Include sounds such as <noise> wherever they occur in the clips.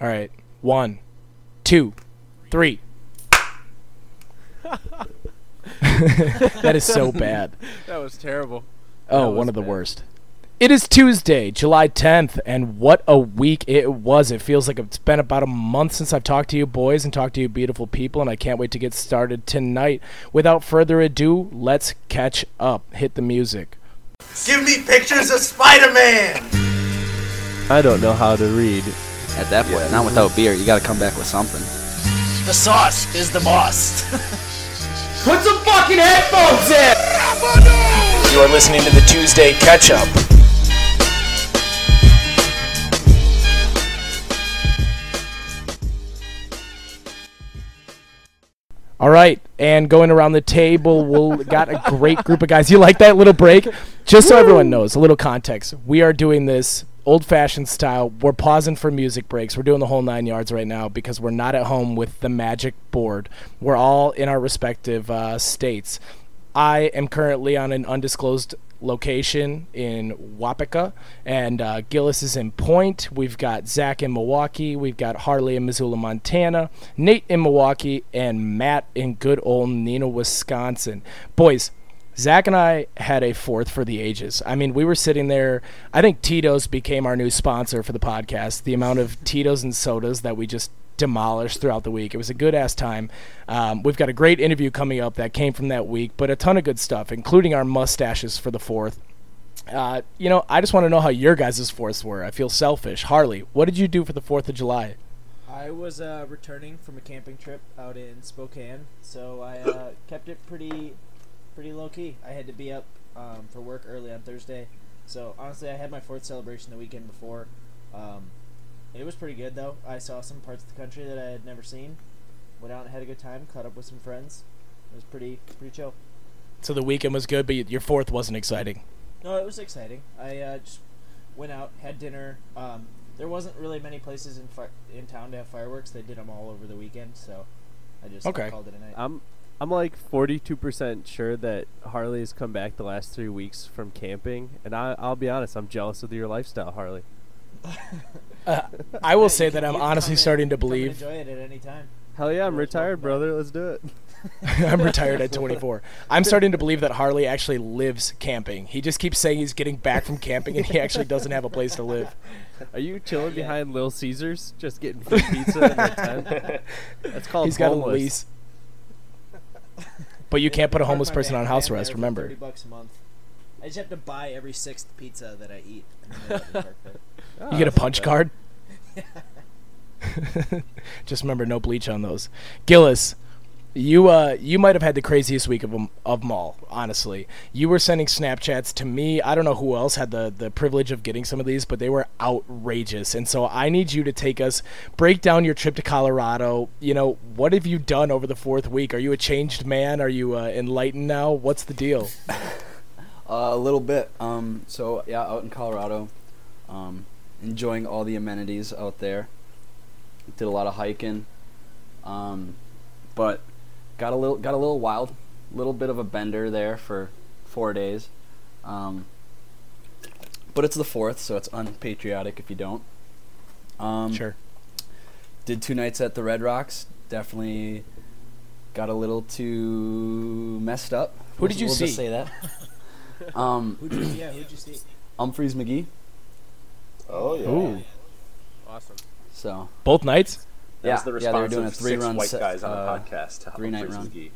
All right. One, two, three. <laughs> that is so bad. That was terrible. Oh, That one was of the bad. worst. It is Tuesday, July 10th, and what a week it was. It feels like it's been about a month since I've talked to you boys and talked to you beautiful people, and I can't wait to get started tonight. Without further ado, let's catch up. Hit the music. Give me pictures of Spider-Man! I don't know how to read. At that point, not without beer, you gotta come back with something. The sauce is the boss. <laughs> Put some fucking headphones in! You are listening to the Tuesday Catch Up. All right, and going around the table, we'll got a great group of guys. You like that little break? Just so everyone knows, a little context. We are doing this old-fashioned style. We're pausing for music breaks. We're doing the whole nine yards right now because we're not at home with the magic board. We're all in our respective uh, states. I am currently on an undisclosed location in Waupaca, and uh, Gillis is in Point. We've got Zach in Milwaukee. We've got Harley in Missoula, Montana. Nate in Milwaukee, and Matt in good old Neenah, Wisconsin. Boys, Zach and I had a fourth for the ages. I mean, we were sitting there. I think Tito's became our new sponsor for the podcast. The amount of Tito's and sodas that we just demolished throughout the week. It was a good ass time. Um, we've got a great interview coming up that came from that week, but a ton of good stuff, including our mustaches for the fourth. Uh, you know, I just want to know how your guys' fourths were. I feel selfish. Harley, what did you do for the Fourth of July? I was uh, returning from a camping trip out in Spokane, so I uh, kept it pretty, pretty low key. I had to be up um, for work early on Thursday, so honestly, I had my fourth celebration the weekend before. Um, it was pretty good though. I saw some parts of the country that I had never seen. Went out and had a good time. Caught up with some friends. It was pretty, pretty chill. So the weekend was good, but your fourth wasn't exciting. No, it was exciting. I uh, just went out, had dinner. Um, there wasn't really many places in fi- in town to have fireworks. They did them all over the weekend, so I just Okay. called it a night. I'm I'm like 42% sure that Harley has come back the last three weeks from camping, and I, I'll be honest, I'm jealous of your lifestyle, Harley. <laughs> Uh, I will Yeah, say that I'm honestly in- starting to believe. Enjoy it at any time. Hell yeah, I'm retired, brother. Let's do it. <laughs> I'm retired at <laughs> 24. I'm starting to believe that Harley actually lives camping. He just keeps saying he's getting back from camping, and he actually doesn't have a place to live. Are you chilling Yeah. behind Little Caesars, just getting free pizza in a tent? That's called He's got a lease. But you can't put a homeless person on house arrest. Remember. Thirty bucks a month. I just have to buy every sixth pizza that I eat. and then they let me park there. Oh, You get a oh, punch card. <laughs> <laughs> Just remember, no bleach on those. Gillis, you uh, you might have had the craziest week of 'em- of them all. Honestly, you were sending Snapchats to me. I don't know who else had the the privilege of getting some of these, but they were outrageous. And so I need you to take us break down your trip to Colorado. You know, what have you done over the fourth week? Are you a changed man? Are you uh, enlightened now? What's the deal? <laughs> Uh, a little bit. Um, so yeah, out in Colorado, um, enjoying all the amenities out there. Did a lot of hiking, um, but got a little got a little wild, little bit of a bender there for four days. Um, but it's the fourth, so it's unpatriotic if you don't. Um, Sure. Did two nights at the Red Rocks. Definitely got a little too messed up. Who did you We'll see? Just say that. <laughs> um, Who'd you, yeah, who'd you see? Umphrey's McGee. Oh yeah. Ooh, Awesome. So both nights. That yeah, was the yeah, response they were doing a three six run white set, guys on uh, a podcast. to three night Umphrey's run. McGee.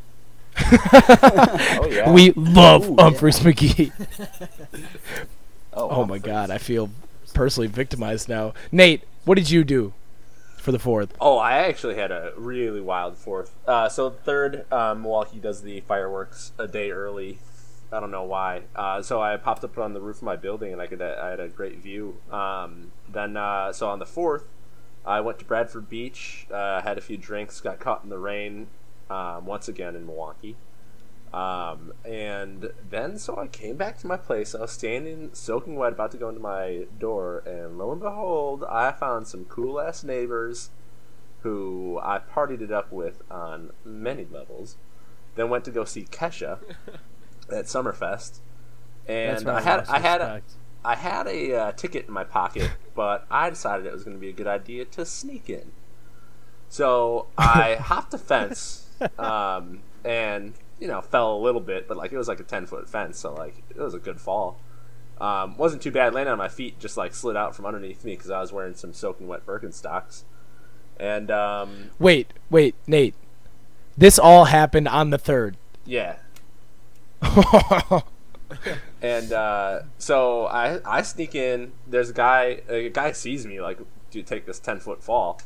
<laughs> Oh yeah. We love Ooh, Umphrey's <laughs> McGee. oh, Oh my god, I feel personally victimized now. Nate, what did you do for the fourth? Oh, I actually had a really wild fourth. Uh, so third, um, Milwaukee does the fireworks a day early. I don't know why. Uh, so I popped up on the roof of my building, and I could I had a great view. Um, then uh, so on the fourth, I went to Bradford Beach, uh, had a few drinks, got caught in the rain um, once again in Milwaukee. Um, and then so I came back to my place. I was standing soaking wet, about to go into my door, and lo and behold, I found some cool ass neighbors who I partied it up with on many levels. Then went to go see Kesha <laughs> at Summerfest, That's and when I had I had respect. I had a uh, ticket in my pocket, <laughs> but I decided it was going to be a good idea to sneak in. So <laughs> I hopped a fence, um, and you know fell a little bit, but like it was like a ten foot fence, so like it was a good fall. Um, wasn't too bad. Landed on my feet, just like slid out from underneath me because I was wearing some soaking wet Birkenstocks. And um, Wait, wait, Nate. This all happened on the third. yeah, <laughs> and uh, so I I sneak in. There's a guy. A guy sees me like do take this ten foot fall,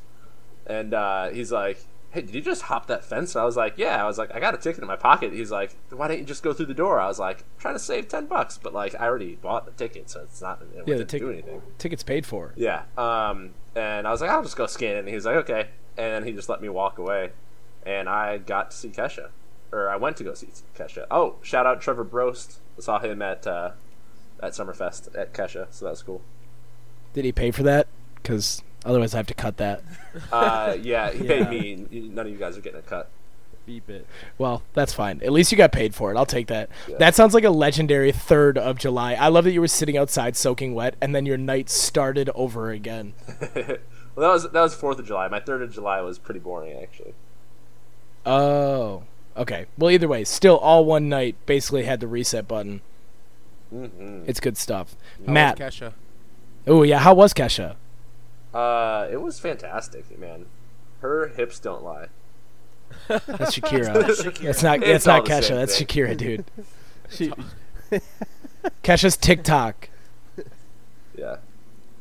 and uh, he's like, "Hey, did you just hop that fence?" And I was like, "Yeah." I was like, "I got a ticket in my pocket." He's like, "Why didn't you just go through the door?" I was like, "Trying to save ten bucks," but like I already bought the ticket, so it's not. It Yeah, the didn't ticket- do anything. Tickets paid for. Yeah. Um, and I was like, I'll just go scan it. And he was like, okay. And then he just let me walk away. And I got to see Kesha. Or I went to go see Kesha. Oh, shout out Trevor Brost. I saw him at uh, at Summerfest at Kesha, so that was cool. Did he pay for that? Because otherwise I have to cut that. Uh, yeah, he Yeah. paid me. None of you guys are getting a cut. Beep it. Well, that's fine. At least you got paid for it. I'll take that. Yeah. That sounds like a legendary third of July. I love that you were sitting outside soaking wet, and then your night started over again. <laughs> well, that was that was Fourth of July. My Third of July was pretty boring, actually. Oh, okay. Well, either way, still all one night. Basically, had the reset button. hmm It's good stuff. How Matt. Kesha. Oh yeah, how was Kesha? Uh, it was fantastic, man. Her hips don't lie. That's <laughs> Shakira. Shakira. That's not. It's That's not Kesha. That's thing. Shakira, dude. <laughs> She, <laughs> Kesha's TikTok. Yeah.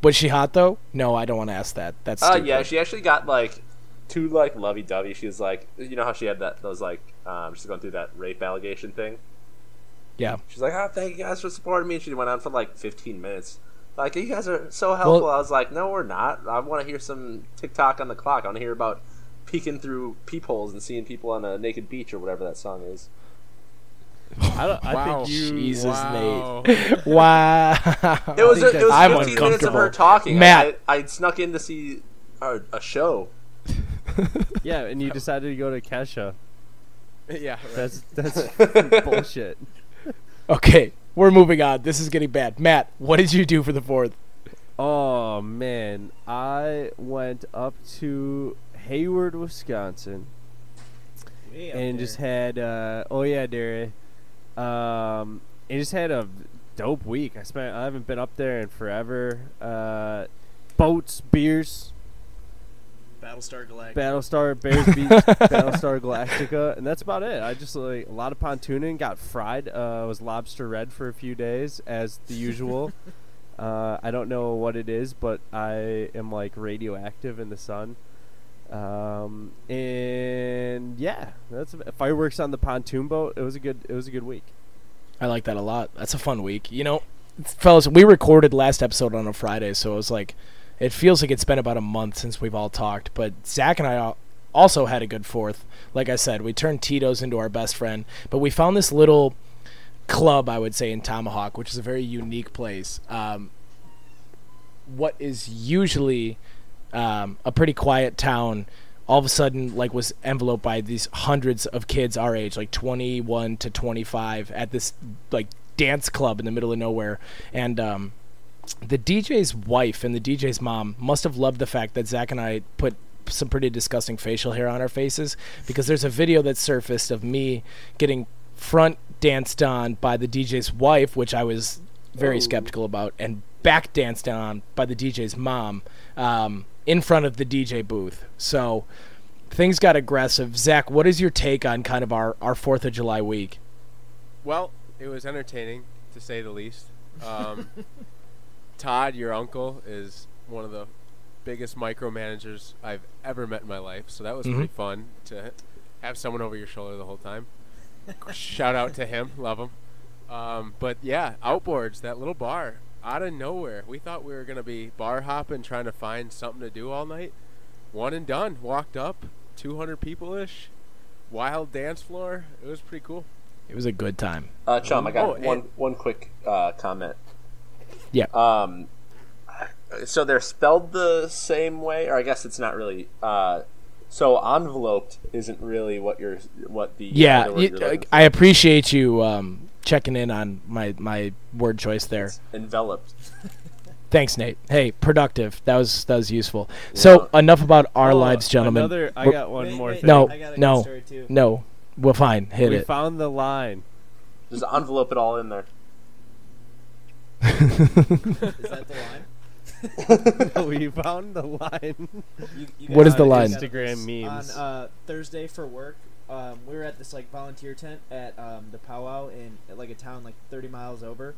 Was she hot though? No, I don't want to ask that. That's Uh, yeah, she actually got like too like lovey dovey. She was like, you know how she had that those like um, she's going through that rape allegation thing. yeah. She's like, oh, thank you guys for supporting me. And she went on for like 15 minutes. Like, you guys are so helpful. I was like, no, we're not. I want to hear some TikTok on the clock. I want to hear about peeking through peepholes and seeing people on a naked beach or whatever that song is. I, don't, I Wow. think you. Jesus, wow. Nate. <laughs> Wow. It was, think it was 15 minutes of her talking. Matt. I, I, I snuck in to see a, a show. <laughs> Yeah, and you decided to go to Kesha. <laughs> yeah. Right. That's that's <laughs> bullshit. Okay, we're moving on. This is getting bad. Matt, what did you do for the fourth? Oh man, I went up to Hayward, Wisconsin, Way up and there. just had uh, oh yeah, Derry, um, and just had a dope week. I spent I haven't been up there in forever. Uh, boats, beers, Battlestar Galactica. Battlestar Bears <laughs> Beach, Battlestar Galactica, and that's about it. I just like a lot of pontooning, got fried. Uh, was lobster red for a few days, as the usual. <laughs> uh, I don't know what it is, but I am like radioactive in the sun. Um, and yeah, that's fireworks on the pontoon boat. It was a good. It was a good week. I like that a lot. That's a fun week. You know, fellas, we recorded last episode on a Friday, so it was like, it feels like it's been about a month since we've all talked. But Zach and I also had a good fourth. Like I said, we turned Tito's into our best friend, but we found this little club, I would say, in Tomahawk, which is a very unique place. Um, what is usually um, a pretty quiet town all of a sudden like was enveloped by these hundreds of kids our age like 21 to 25 at this like dance club in the middle of nowhere and um, the DJ's wife and the DJ's mom must have loved the fact that Zach and I put some pretty disgusting facial hair on our faces because there's a video that surfaced of me getting front danced on by the DJ's wife, which I was very Oh. skeptical about, and back danced on by the DJ's mom um, in front of the DJ booth. So things got aggressive. Zach, what is your take on kind of our our Fourth of July week? Well, it was entertaining to say the least. Um, <laughs> Todd, your uncle, is one of the biggest micromanagers I've ever met in my life, so that was Mhm. pretty fun to have someone over your shoulder the whole time. Shout out to him, love him. Um, but yeah, outboards, that little bar, out of nowhere. We thought we were gonna be bar hopping, trying to find something to do all night. One and done. Walked up, 200 people ish, wild dance floor. It was pretty cool. It was a good time. Uh, Chum, I got Oh, and- one one quick uh, comment. Yeah. Um, so they're spelled the same way, or I guess it's not really. Uh, so enveloped isn't really what you're what the Yeah, word you- you're I appreciate you um, checking in on my my word choice there. Enveloped. Thanks, Nate. Hey, productive. That was that was useful. So enough about our Oh, lives, gentlemen. Another, I We're- got one Wait, more wait, thing. No, I got a no. good story too. No, well, fine. Hit we it. We found the line. Just envelope it all in there. <laughs> Is that the line? <laughs> we found the line. You, you What guys is the line? this Instagram On memes. uh, Thursday for work, um, we were at this like volunteer tent at um, the powwow in like a town like 30 miles over,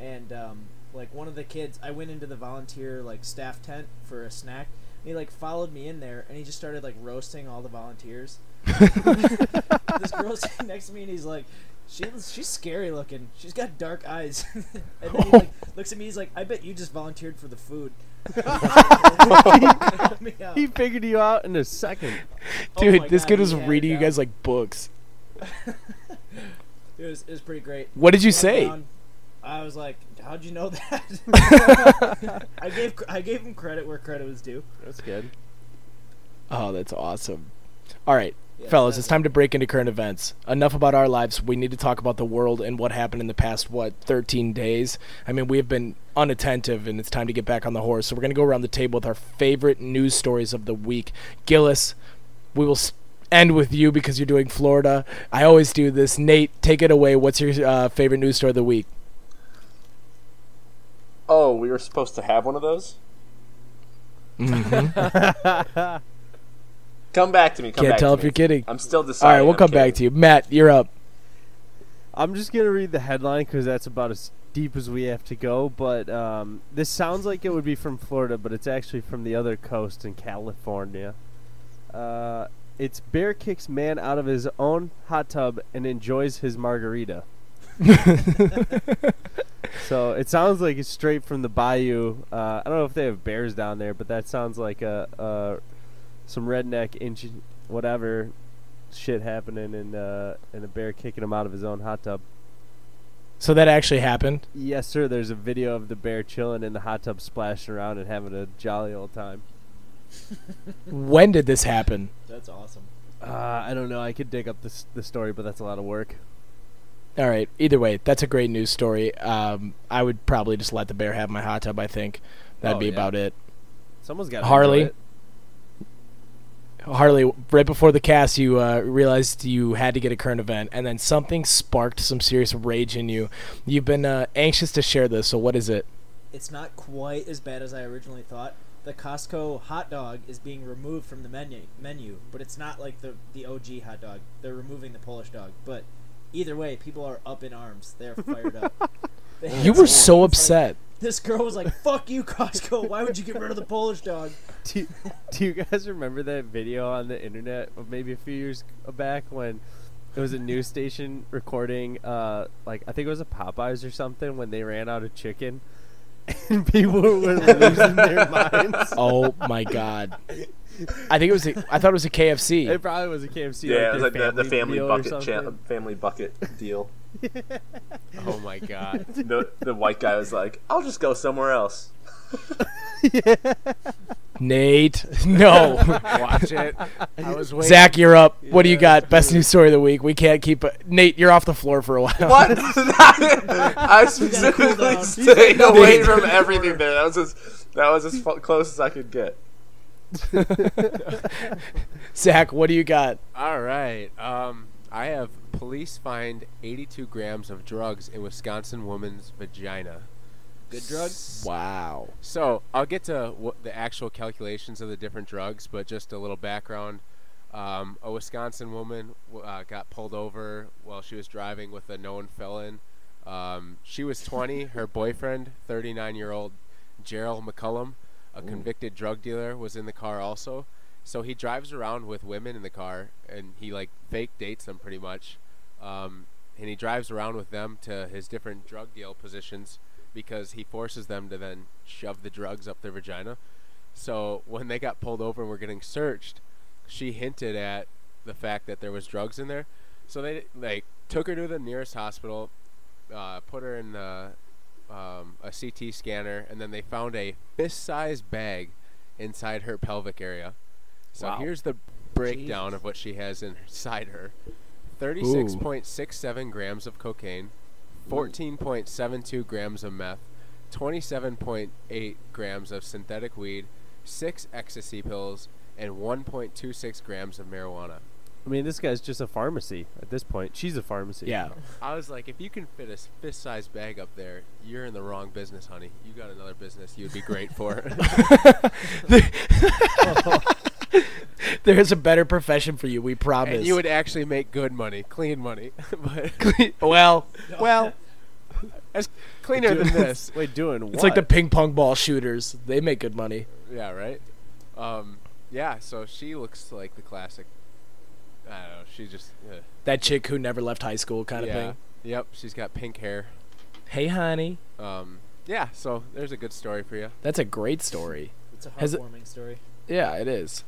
and um, like one of the kids, I went into the volunteer like staff tent for a snack. And he like followed me in there, and he just started like roasting all the volunteers. <laughs> this girl sitting next to me, and he's like, "She she's scary looking. She's got dark eyes." <laughs> and then he oh. like looks at me. He's like, "I bet you just volunteered for the food." Called me out. he figured you out in a second. Oh Dude, my this God, kid was reading you guys like books. <laughs> It was it was pretty great. What did you Went say? down, I was like, "How'd you know that?" <laughs> I gave I gave him credit where credit was due. That's good. Oh, that's awesome. All right, Yeah, fellas, that's it's time to break into current events. Enough about our lives. We need to talk about the world and what happened in the past what 13 days. I mean, we have been unattentive, and it's time to get back on the horse. So we're gonna go around the table with our favorite news stories of the week. Gillis, we will. End with you because you're doing Florida. I always do this. Nate, take it away. What's your uh, favorite news story of the week? Oh, we were supposed to have one of those. Mhm. <laughs> Come back to me. Come Can't back tell to if me. you're kidding. I'm still All deciding. right, we'll I'm come back to you. Matt, you're up. I'm just gonna read the headline because that's about as deep as we have to go. But um, this sounds like it would be from Florida, but it's actually from the other coast in California. Uh, it's bear kicks man out of his own hot tub and enjoys his margarita. <laughs> So it sounds like it's straight from the bayou. Uh, I don't know if they have bears down there, but that sounds like a, uh some redneck inch whatever shit happening and uh, and a bear kicking him out of his own hot tub. So that actually happened. Yes, sir. There's a video of the bear chilling in the hot tub, splashing around and having a jolly old time. <laughs> When did this happen? That's awesome. Uh, I don't know. I could dig up this the story, but that's a lot of work. All right. Either way, that's a great news story. Um, I would probably just let the bear have my hot tub. I think that'd Oh, be yeah. about it. Someone's got Harley? Harley, right before the cast, you uh, realized you had to get a current event, and then something sparked some serious rage in you. You've been uh, anxious to share this. So what is it? It's not quite as bad as I originally thought. The Costco hot dog is being removed from the menu, menu, but it's not like the the OG hot dog. They're removing the Polish dog. But either way, people are up in arms. They're fired up. <laughs> You were so like- upset. This girl was like, "Fuck you, Costco! Why would you get rid of the Polish dog?" Do you, do you guys remember that video on the internet of maybe a few years back when it was a news station recording, uh, like I think it was a Popeyes or something when they ran out of chicken, <laughs> and people were losing their minds. <laughs> Oh my god! I think it was. A, I thought it was a KFC. It probably was a KFC. Yeah, it was their like the, the family bucket cha- family bucket deal. <laughs> Oh my god. <laughs> the the white guy was like, "I'll just go somewhere else." <laughs> Nate, no. Watch it. I was waiting. Zach, you're up. What do you got? Best news story of the week. We can't keep. Uh, Nate, you're off the floor for a while. What? I specifically down. stayed away from everything there. That was as that was as fu- close as I could get. Zach, what do you got? All right. Um, I have police find 82 grams of drugs in Wisconsin woman's vagina. Good drugs. Wow. So I'll get to what the actual calculations of the different drugs, but just a little background. Um, a Wisconsin woman uh, got pulled over while she was driving with a known felon. Um, she was 20. Her boyfriend, 39-year-old Gerald McCullum, a convicted drug dealer, was in the car also. So he drives around with women in the car, and he like fake dates them pretty much. Um, and he drives around with them to his different drug deal positions because he forces them to then shove the drugs up their vagina. So when they got pulled over and were getting searched, she hinted at the fact that there was drugs in there. So they like took her to the nearest hospital, uh, put her in the, um, a CT scanner, and then they found a fist-sized bag inside her pelvic area. So Wow. here's the breakdown of what she has inside her: 36.67 grams of cocaine, 14.72 grams of meth, 27.8 grams of synthetic weed, six ecstasy pills, and 1.26 grams of marijuana. I mean, this guy's just a pharmacy at this point. She's a pharmacy. Yeah. I was like, if you can fit a fist-sized bag up there, you're in the wrong business, honey. You got another business you would be great for. <laughs> There's a better profession for you, we promise. and you would actually make good money, clean money, <laughs> but <laughs> well, well, as cleaner than this. Wait, doing what? it's like the ping pong ball shooters. They make good money. Yeah, right. Um, yeah. So she looks like the classic. I don't know. She just. Uh, That chick who never left high school kind yeah. of thing. Yep. She's got pink hair. Hey, honey. Um, yeah. So there's a good story for you. That's a great story. It's a Has it- heartwarming story. Yeah, it is.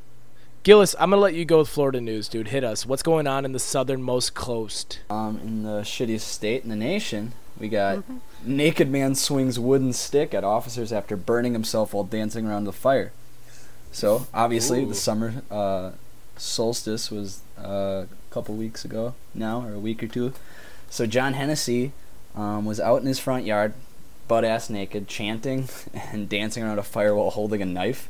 Gillis, I'm gonna let you go with Florida news, dude. Hit us. What's going on in the southernmost coast? Um, in the shittiest state in the nation, we got naked man swings wooden stick at officers after burning himself while dancing around the fire. So obviously, Ooh. the summer uh, solstice was uh, a couple weeks ago now, or a week or two. So John Hennessy um, was out in his front yard, butt ass naked, chanting <laughs> and dancing around a fire while holding a knife.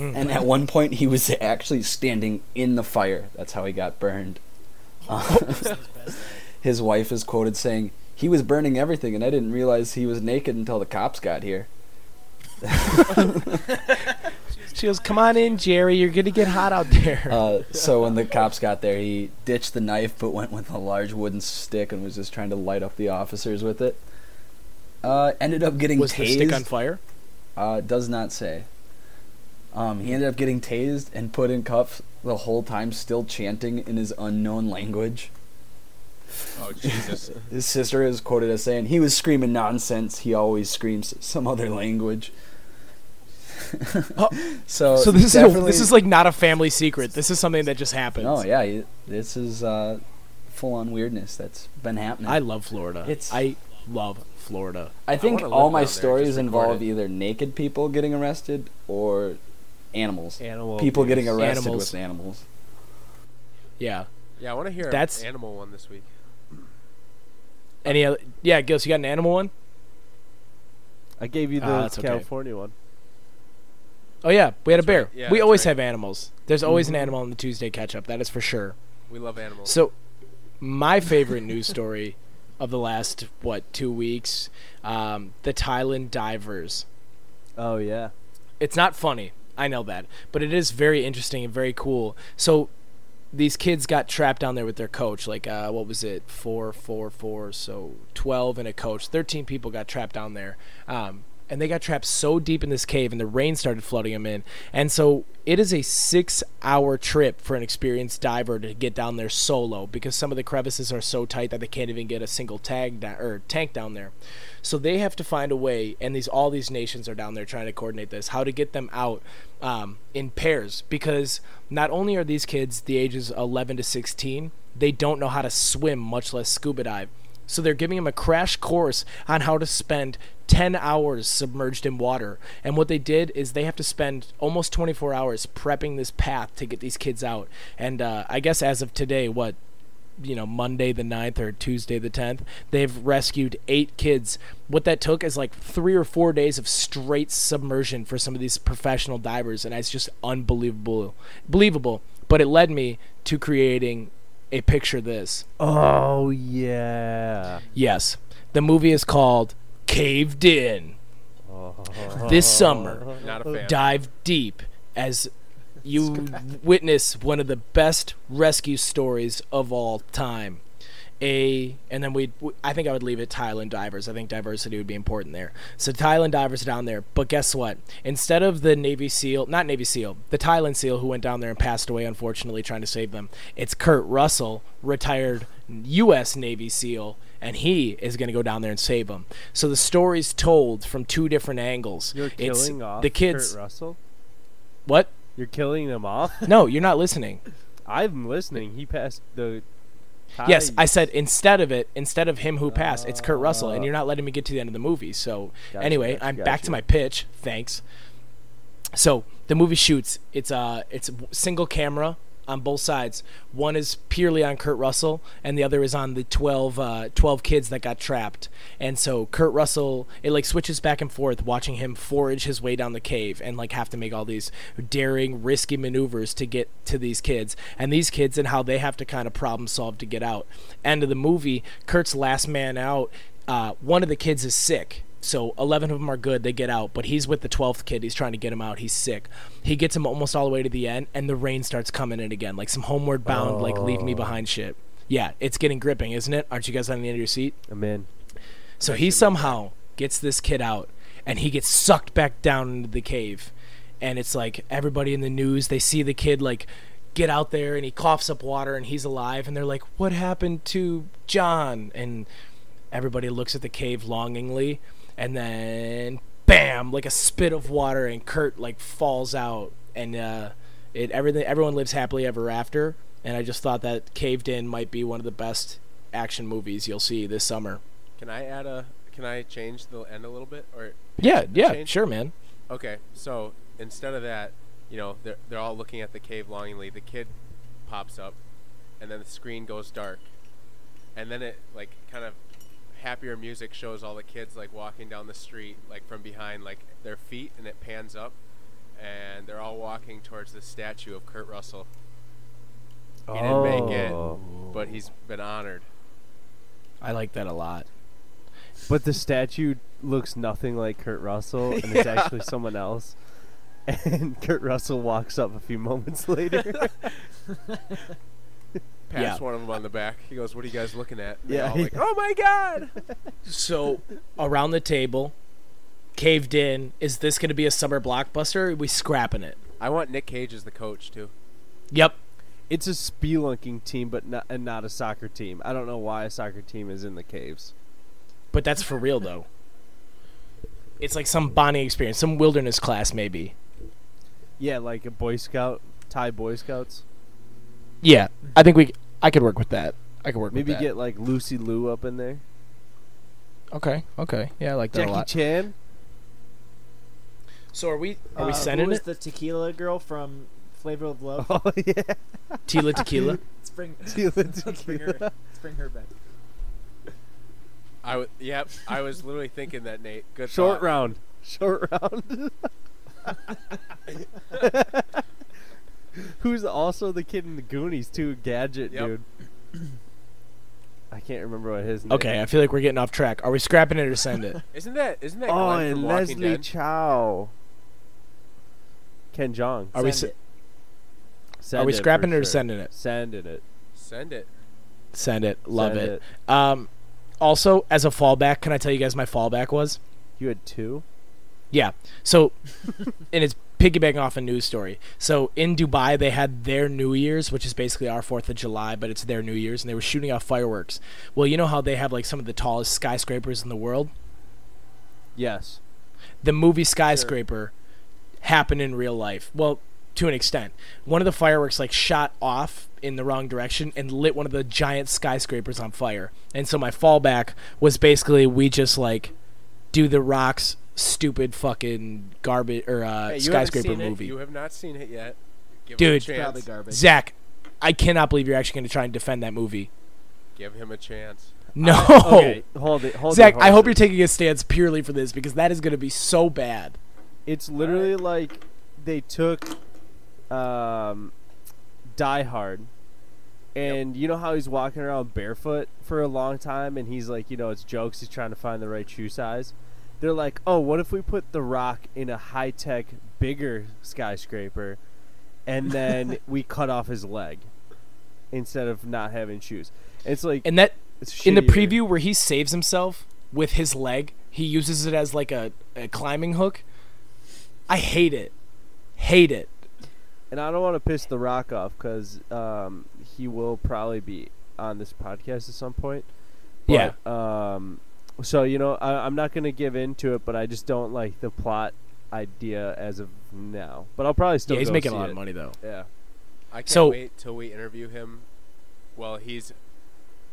And at one point, he was actually standing in the fire. That's how he got burned. <laughs> <laughs> His wife is quoted saying, "He was burning everything, and I didn't realize he was naked until the cops got here." <laughs> She goes, "Come on in, Jerry. You're gonna get hot out there." Uh, so when the cops got there, he ditched the knife, but went with a large wooden stick and was just trying to light up the officers with it. Uh, ended up getting Was tased. the stick on fire? Uh, does not say. Um, he ended up getting tased and put in cuffs the whole time, still chanting in his unknown language. Oh Jesus. <laughs> His sister is quoted as saying, "He was screaming nonsense. He always screams some other language." <laughs> so, So this is a, this is like not a family secret. This is something that just happens. Oh yeah, this is uh, full-on weirdness that's been happening. I love Florida. It's- I love Florida. I think wanna all my stories involve either naked people getting arrested or animals. animal. people abuse. getting arrested Animals. with animals. Yeah. Yeah, I want to hear That's- an animal one this week. Any other? Yeah, Gills, you got an animal one? I gave you the Ah, that's okay. California one. Oh yeah, we had a bear. right. Yeah, we always right. have animals. There's always Mhm. an animal in the Tuesday catch up. That is for sure. We love animals. So, my favorite news story of the last what two weeks, um, the Thailand divers. Oh yeah. It's not funny. I know that, but it is very interesting and very cool. So, these kids got trapped down there with their coach. Like, uh, what was it? Four, four, four. So twelve and a coach. Thirteen people got trapped down there. Um, and they got trapped so deep in this cave, and the rain started flooding them in. And so it is a six-hour trip for an experienced diver to get down there solo because some of the crevices are so tight that they can't even get a single tag down, or tank down there. So they have to find a way, and these all these nations are down there trying to coordinate this, how to get them out um, in pairs because not only are these kids the ages 11 to 16, they don't know how to swim, much less scuba dive. So they're giving them a crash course on how to spend 10 hours submerged in water. And what they did is they have to spend almost 24 hours prepping this path to get these kids out. And uh, I guess as of today, what you know Monday the 9th or Tuesday the 10th they've rescued 8 kids. What that took is like 3 or 4 days of straight submersion for some of these professional divers and it's just unbelievable believable. But it led me to creating a picture this. Oh yeah. yes. The movie is called Caved In. Oh. This summer Not a fan. dive deep as you witness one of the best rescue stories of all time. A and then we I think I would leave it Thailand divers. I think diversity would be important there. So Thailand divers down there, but guess what? Instead of the Navy SEAL, not Navy SEAL, the Thailand SEAL who went down there and passed away unfortunately trying to save them. It's Kurt Russell, retired U.S. Navy SEAL, and he is going to go down there and save them. So the story's told from two different angles. You're it's killing off the kids. Kurt Russell. What? You're killing them off. No, you're not listening. <laughs> I'm listening. He passed the. Yes, I said instead of it, instead of him who passed, it's Kurt Russell, and you're not letting me get to the end of the movie. So Gotcha, anyway, gotcha, I'm back to my pitch. Thanks. So the movie shoots. It's uh, it's a single camera on both sides. One is purely on Kurt Russell, and the other is on the 12, uh, 12 kids that got trapped. And so Kurt Russell, it like switches back and forth, watching him forage his way down the cave and like have to make all these daring, risky maneuvers to get to these kids, and these kids and how they have to kind of problem solve to get out. End of the movie, Kurt's last man out. Uh, one of the kids is sick so 11 of them are good they get out but he's with the 12th kid he's trying to get him out he's sick. He gets him almost all the way to the end and the rain starts coming in again like some homeward bound like leave me oh. behind shit. Yeah it's getting gripping isn't it? Aren't you guys on the end of your seat? I'm in. so he somehow gets this kid out and he gets sucked back down into the cave. And it's like everybody in the news they see the kid like get out there and he coughs up water and he's alive and they're like what happened to john? And everybody looks at the cave longingly and then bam like a spit of water and kurt like falls out and uh it everything everyone lives happily ever after and i just thought that caved in might be one of the best action movies you'll see this summer Can I add a? Can I change the end a little bit? Or yeah yeah change? sure man okay, so instead of that, you know, they're they're all looking at the cave longingly. The kid pops up, and then the screen goes dark, and then it like kind of happier music shows all the kids like walking down the street like from behind like their feet, and it pans up, and they're all walking towards the statue of Kurt Russell. He didn't make it, Oh. but he's been honored. i like that a lot But the statue looks nothing like Kurt Russell, and it's <laughs> actually someone else. <laughs> And Kurt Russell walks up a few moments later. <laughs> Pats Yeah. one of them on the back. He goes, "What are you guys looking at?" And Yeah, all like, "Oh my god!" <laughs> so around the table caved in is this going to be a summer blockbuster or are we scrapping it I want Nick Cage as the coach too. yep it's a spelunking team, but not and not a soccer team. I don't know why a soccer team is in the caves. but that's for real though <laughs> it's like some bonding experience some wilderness class maybe Yeah, like a Boy Scout, Thai Boy Scouts. Yeah i think we i could work with that i could work Maybe with that Maybe get like Lucy Liu up in there. okay okay yeah i like that a Jackie lot Chan. so are we are we Uh, sending who was it the tequila girl from Flavor of Love? <laughs> Oh yeah, tila tequila <laughs> Let's bring, Tila <laughs> let's bring Tequila. her. Let's bring her back. I w- yep. I was literally thinking that Nate. Good short thought. round. Short round. <laughs> Who's also the kid in the Goonies too? Gadget Yep. dude. I can't remember what his name. okay i feel like we're getting off track are we scrapping it or send it <laughs> Isn't that isn't that Oh, and from Leslie Dead? Chow. Ken Jeong. are we Send s- it. Send are we it scrapping it or sure. sending it Sending it. Send it. send it love Send it. um also as a fallback can i tell you guys my fallback was You had two. Yeah. So, <laughs> and it's piggybacking off a news story. So in Dubai, they had their New Year's, which is basically our Fourth of July, but it's their New Year's, and they were shooting off fireworks. Well, you know how they have like some of the tallest skyscrapers in the world. Yes. The movie Skyscraper happened in real life. Well, to an extent. One of the fireworks like shot off in the wrong direction and lit one of the giant skyscrapers on fire. And so my fallback was basically we just like do the rocks stupid fucking garbage or uh, Hey, skyscraper seen it. movie. You have not seen it yet. Give Dude. him a Probably garbage. Zach, I cannot believe you're actually going to try and defend that movie. Give him a chance. No. Okay. Hold it. Hold Zach, your I hope you're taking a stance purely for this because that is going to be so bad. It's literally like they took um, Die Hard, and you know how he's walking around barefoot for a long time, and he's like, you know, it's jokes. He's trying to find the right shoe size. They're like, oh, what if we put The Rock in a high tech, bigger skyscraper, and <laughs> then we cut off his leg instead of not having shoes? It's like And that in the preview where he saves himself with his leg, he uses it as like a, a climbing hook. I hate it. Hate it. And I don't want to piss The Rock off because um, he will probably be on this podcast at some point. Yeah. Um, so you know, I, I'm not gonna give in to it, but I just don't like the plot idea as of now. But I'll probably still. yeah, he's go making a lot it. of money though. Yeah. I can't So- wait till we interview him. Well, he's.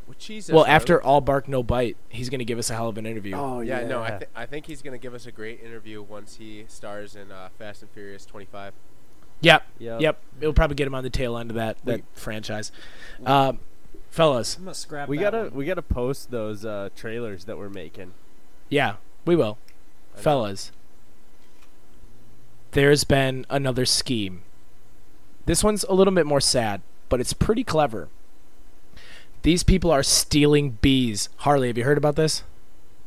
Well, Jesus. Well, really? after all bark no bite, he's going to give us a hell of an interview. Oh Yeah, no, I, th- I think he's gonna give us a great interview once he stars in uh, Fast and Furious 25. Yep. Yep. Yep. It'll probably get him on the tail end of that that franchise. Um, fellas, I'm gonna scrap. We that gotta one. we gotta post those uh, trailers that we're making. yeah, we will. I know. Fellas, there's been another scheme. This one's a little bit more sad, but it's pretty clever. These people are stealing bees. Harley, have you heard about this?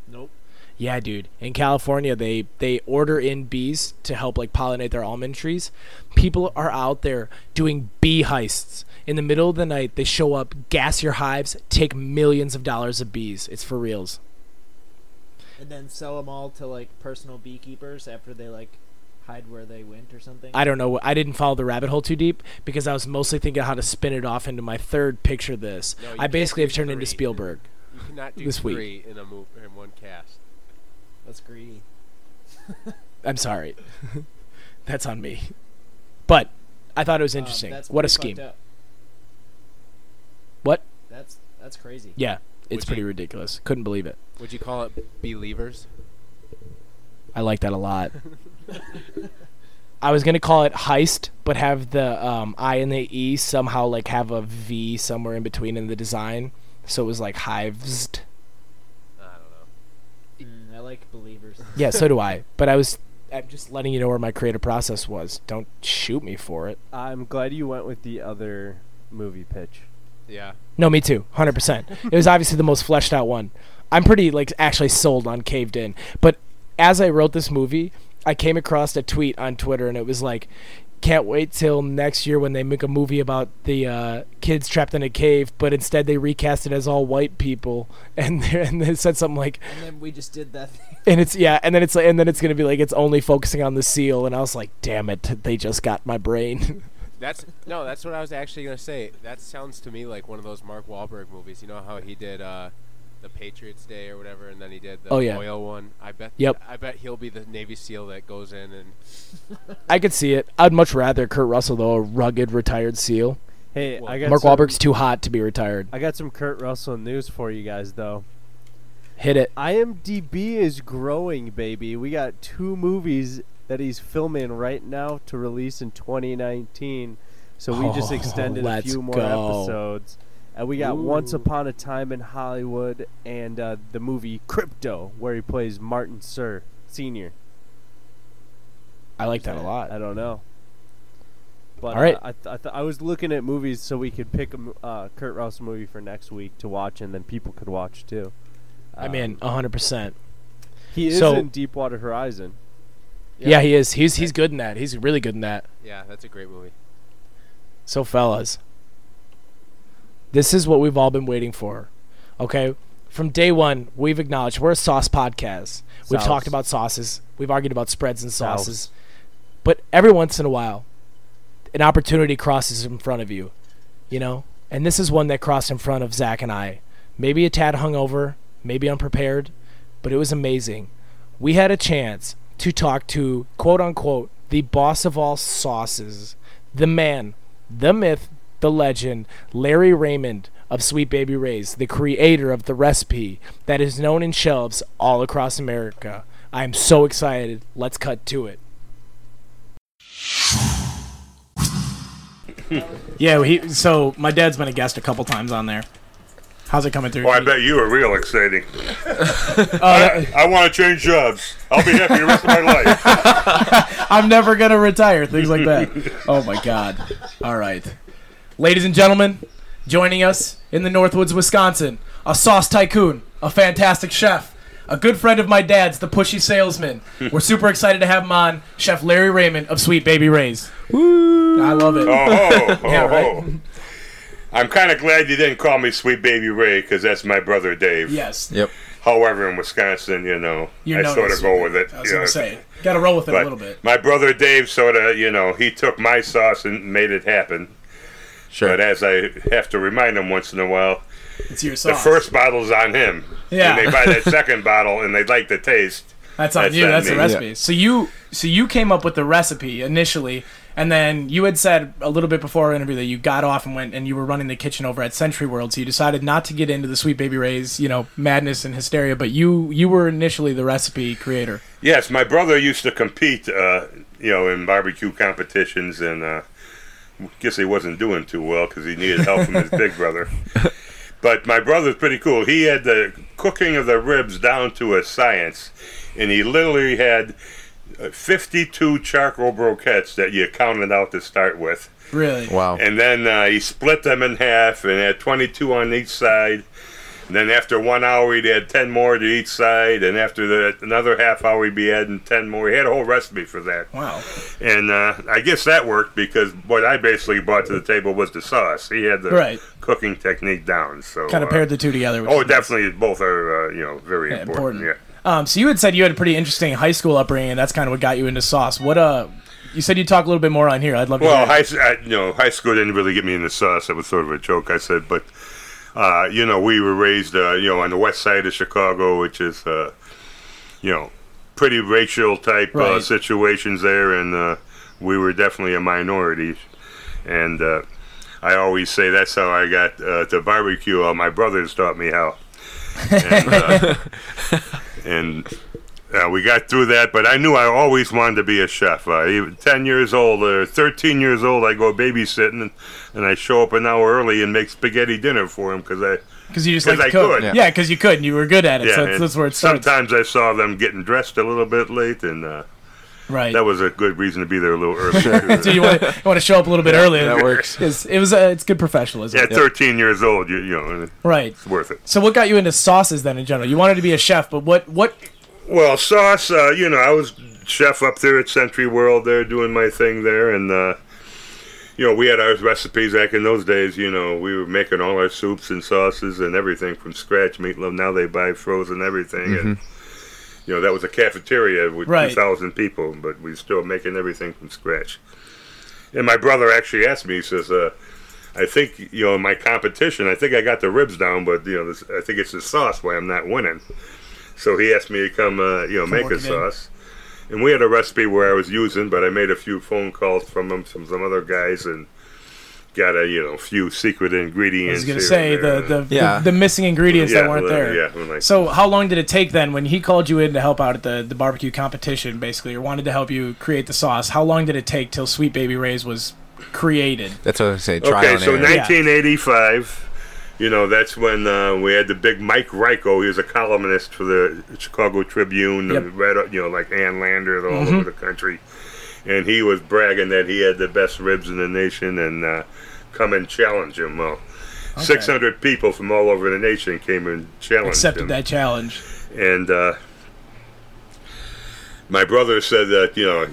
Nope. Yeah, dude. In California, they they order in bees to help like pollinate their almond trees. People are out there doing bee heists. In the middle of the night, they show up, gas your hives, take millions of dollars of bees. It's for reals. And then sell them all to like personal beekeepers after they like hide where they went or something. I don't know. I didn't follow the rabbit hole too deep because I was mostly thinking how to spin it off into my third picture. of This No, I basically have turned into. Spielberg. You cannot do This week. three in a move in one cast. That's greedy. <laughs> I'm sorry. <laughs> That's on me. But I thought it was Um, interesting. that's what a pretty scheme. Fucked up. What? That's that's crazy. Yeah, it's Would pretty you- ridiculous. Couldn't believe it. Would you call it believers? I like that a lot. I was gonna call it heist, but have the um, I and the E somehow like have a V somewhere in between in the design, so it was like hives. I don't know. Mm, I like believers. Yeah, so do I. <laughs> But I was, I'm just letting you know where my creative process was. Don't shoot me for it. I'm glad you went with the other movie pitch. Yeah. No, me too, hundred percent. It was obviously the most fleshed out one. I'm pretty like actually sold on Caved In, but as I wrote this movie, I came across a tweet on Twitter, and it was like, "Can't wait till next year when they make a movie about the uh, kids trapped in a cave, but instead they recast it as all white people." <laughs> And they- and they said something like, And then we just did that. Thing. and it's yeah, and then it's like, and then it's gonna be like it's only focusing on the seal, and I was like, "Damn it, they just got my brain." <laughs> That's no. That's what I was actually gonna say. That sounds to me like one of those Mark Wahlberg movies. You know how he did uh, the Patriots Day or whatever, and then he did the Oh, yeah. oil one. I bet. Yep. I bet he'll be the Navy SEAL that goes in and I could see it. I'd much rather Kurt Russell though, a rugged retired seal. Hey, Well, I got Mark some, Wahlberg's too hot to be retired. I got some Kurt Russell news for you guys though. Hit it. IMDb is growing, baby. We got two movies that he's filming right now to release in 2019. So we just Oh, <laughs> extended a few more go. episodes. And we got Once Upon a Time in Hollywood and uh, the movie Crypto, where he plays Martin Sir Sr. I like that a lot. I don't know. But All right. uh, I, th- I, th- I was looking at movies so we could pick a uh, Kurt Russell movie for next week to watch, and then people could watch too. I mean, Um, 100%. He is So- in Deepwater Horizon. Yeah. he is. He's he's good in that. He's really good in that. yeah, that's a great movie. So fellas, this is what we've all been waiting for. Okay? From day 1, we've acknowledged we're a sauce podcast. We've Sauce. talked about sauces. We've argued about spreads and Sauce. sauces. But every once in a while, an opportunity crosses in front of you, you know? And this is one that crossed in front of Zach and I. Maybe a tad hungover, maybe unprepared, but it was amazing. We had a chance to talk to, quote unquote, the boss of all sauces, the man, the myth, the legend, Larry Raymond of Sweet Baby Ray's, the creator of the recipe that is known in shelves all across America. I am so excited. Let's cut to it. <laughs> yeah, he, so my dad's been a guest a couple times on there. How's it coming through? Oh, I bet you are real exciting. <laughs> Uh, I want to change jobs. I'll be happy the rest of my life. <laughs> I'm never gonna retire. Things like that. oh my god. All right, ladies and gentlemen, joining us in the Northwoods, Wisconsin, a sauce tycoon, a fantastic chef, a good friend of my dad's, the pushy salesman. <laughs> We're super excited to have him on, Chef Larry Raymond of Sweet Baby Ray's. Woo! I love it. Oh, ho, Yeah, right. Ho. I'm kind of glad you didn't call me Sweet Baby Ray because that's my brother Dave. Yes, Yep. However, in Wisconsin, you know, you're I known sort of go with Baby. it. I was you gonna say, gotta roll with it a little bit. my brother Dave sort of, you know, he took my sauce and made it happen. Sure. But as I have to remind him once in a while, It's your sauce. the first bottle's on him. Yeah. When they buy that <laughs> second bottle and they like the taste, That's on That's you. on That's the me. recipe. So you so you came up with the recipe initially, And then you had said a little bit before our interview that you got off and went and you were running the kitchen over at Century World, so you decided not to get into the Sweet Baby Ray's, you know, madness and hysteria, but you you were initially the recipe creator. Yes, my brother used to compete, uh, you know, in barbecue competitions, and uh, guess he wasn't doing too well because he needed help from his <laughs> big brother. But my brother's pretty cool. He had the cooking of the ribs down to a science, and he literally had 52 charcoal briquettes that you counted out to start with. Really? Wow. And then uh, he split them in half and had 22 on each side. And then after one hour, he'd add 10 more to each side. And after the, another half hour, he'd be adding 10 more. He had a whole recipe for that. Wow. And uh, I guess that worked because what I basically brought to the table was the sauce. He had the Right. cooking technique down. So Kind of uh, paired the two together. Oh, is nice. definitely, both are uh, you know very Yeah, important. important. Yeah. Um, so you had said you had a pretty interesting high school upbringing, and that's kind of what got you into sauce. What uh, you said you'd talk a little bit more on here. I'd love to. Well, hear. high, I, you know, high school didn't really get me into sauce. That was sort of a joke, I said. But, uh, you know, we were raised, uh, you know, on the west side of Chicago, which is, uh, you know, pretty racial type uh, Right. situations there, and uh, we were definitely a minority. And uh, I always say that's how I got uh, to barbecue. My brothers taught me how. <laughs> And, <laughs> and uh, we got through that, but I knew I always wanted to be a chef. Uh, even 10 years old or 13 years old, I go babysitting and, and I show up an hour early and make spaghetti dinner for them because I. because you just like to I cook. could. Yeah, because you could, and you were good at it. Yeah, so that's, that's where it starts. sometimes I saw them getting dressed a little bit late, and uh, Right. that was a good reason to be there a little early. too. <laughs> so you want to you want to show up a little bit earlier. that works. It's, it was uh, it's good professionalism. yeah, 13 years old, you, you know, Right. it's worth it. So what got you into sauces then in general? You wanted to be a chef, but what what Well, sauce, uh, you know, I was chef up there at Century World there doing my thing there, and, uh, you know, we had our recipes back in those days, you know, we were making all our soups and sauces and everything from scratch. Meatloaf, now they buy frozen everything, and, you know, that was a cafeteria with Right. 2,000 people, but we are still making everything from scratch. And my brother actually asked me, he says, uh, I think, you know, in my competition, I think I got the ribs down, but, you know, this, I think it's the sauce why I'm not winning. So he asked me to come, uh, you know, make a in. sauce. And we had a recipe where I was using, but I made a few phone calls from him, from some other guys, and got a, you know, few secret ingredients. I was gonna say the the, Yeah. the the missing ingredients Yeah, that weren't well, there. yeah, when I- So how long did it take then when he called you in to help out at the the barbecue competition, basically, or wanted to help you create the sauce? How long did it take till Sweet Baby Ray's was created? That's what I was say. Trial Okay, and so error. 1985, you know, that's when uh, we had the big Mike Royko. He was a columnist for the Chicago Tribune, Yep. read, uh, you know, like Ann Lander all Mhm. over the country. And he was bragging that he had the best ribs in the nation and uh, come and challenge him. Well, 600 people from all over the nation came and challenged him. Accepted him. that challenge. And uh, my brother said that you know,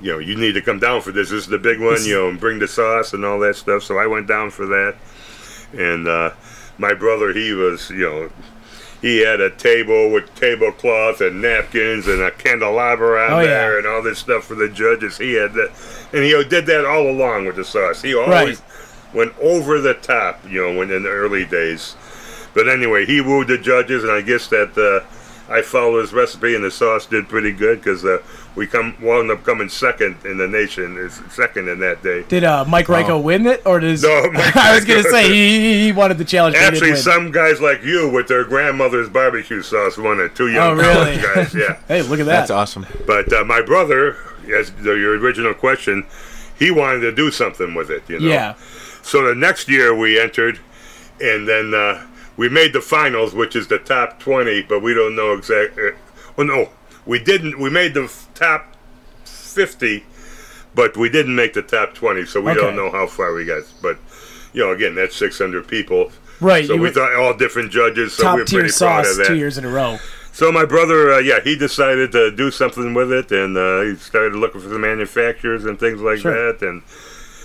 you know, you need to come down for this. This is the big one, you know, and bring the sauce and all that stuff. So I went down for that. And uh, my brother, he was, you know, he had a table with tablecloth and napkins and a candelabra out Oh, yeah. there and all this stuff for the judges. He had that, and he did that all along with the sauce. He always went over the top, you know, when in the early days. But anyway, he wooed the judges, and I guess that uh, I followed his recipe, and the sauce did pretty good because uh, we come wound up coming second in the nation, is second in that day. Did uh, Mike Royko win it, or does No, <laughs> Mike I was gonna say he, he wanted the challenge. but Actually, some guys like you with their grandmother's barbecue sauce won it. Two Oh, young really? college <laughs> guys, yeah. <laughs> hey, look at that. That's awesome. But uh, my brother, as your original question, he wanted to do something with it. You know. Yeah. So the next year we entered, and then uh, we made the finals, which is the top twenty, but we don't know exactly. Well, no, we didn't. We made the f- top fifty, but we didn't make the top twenty, so we Okay. don't know how far we got. But you know, again, that's six hundred people. Right, So we thought all different judges. So we're pretty proud of that. two years in a row. So my brother, uh, yeah, he decided to do something with it, and uh, he started looking for the manufacturers and things like Sure. that. And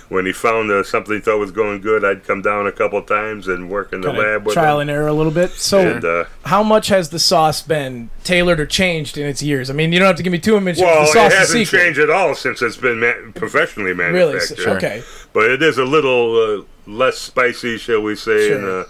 when he found uh, something he thought was going good, I'd come down a couple times and work in the Kinda lab with trial him. and error a little bit. So, And, uh, how much has the sauce been tailored or changed in its years? I mean, you don't have to give me too much. well, the it sauce is hasn't secret. changed at all since it's been ma- professionally Really? manufactured. Okay. But it is a little uh, less spicy, shall we say? And Sure. uh,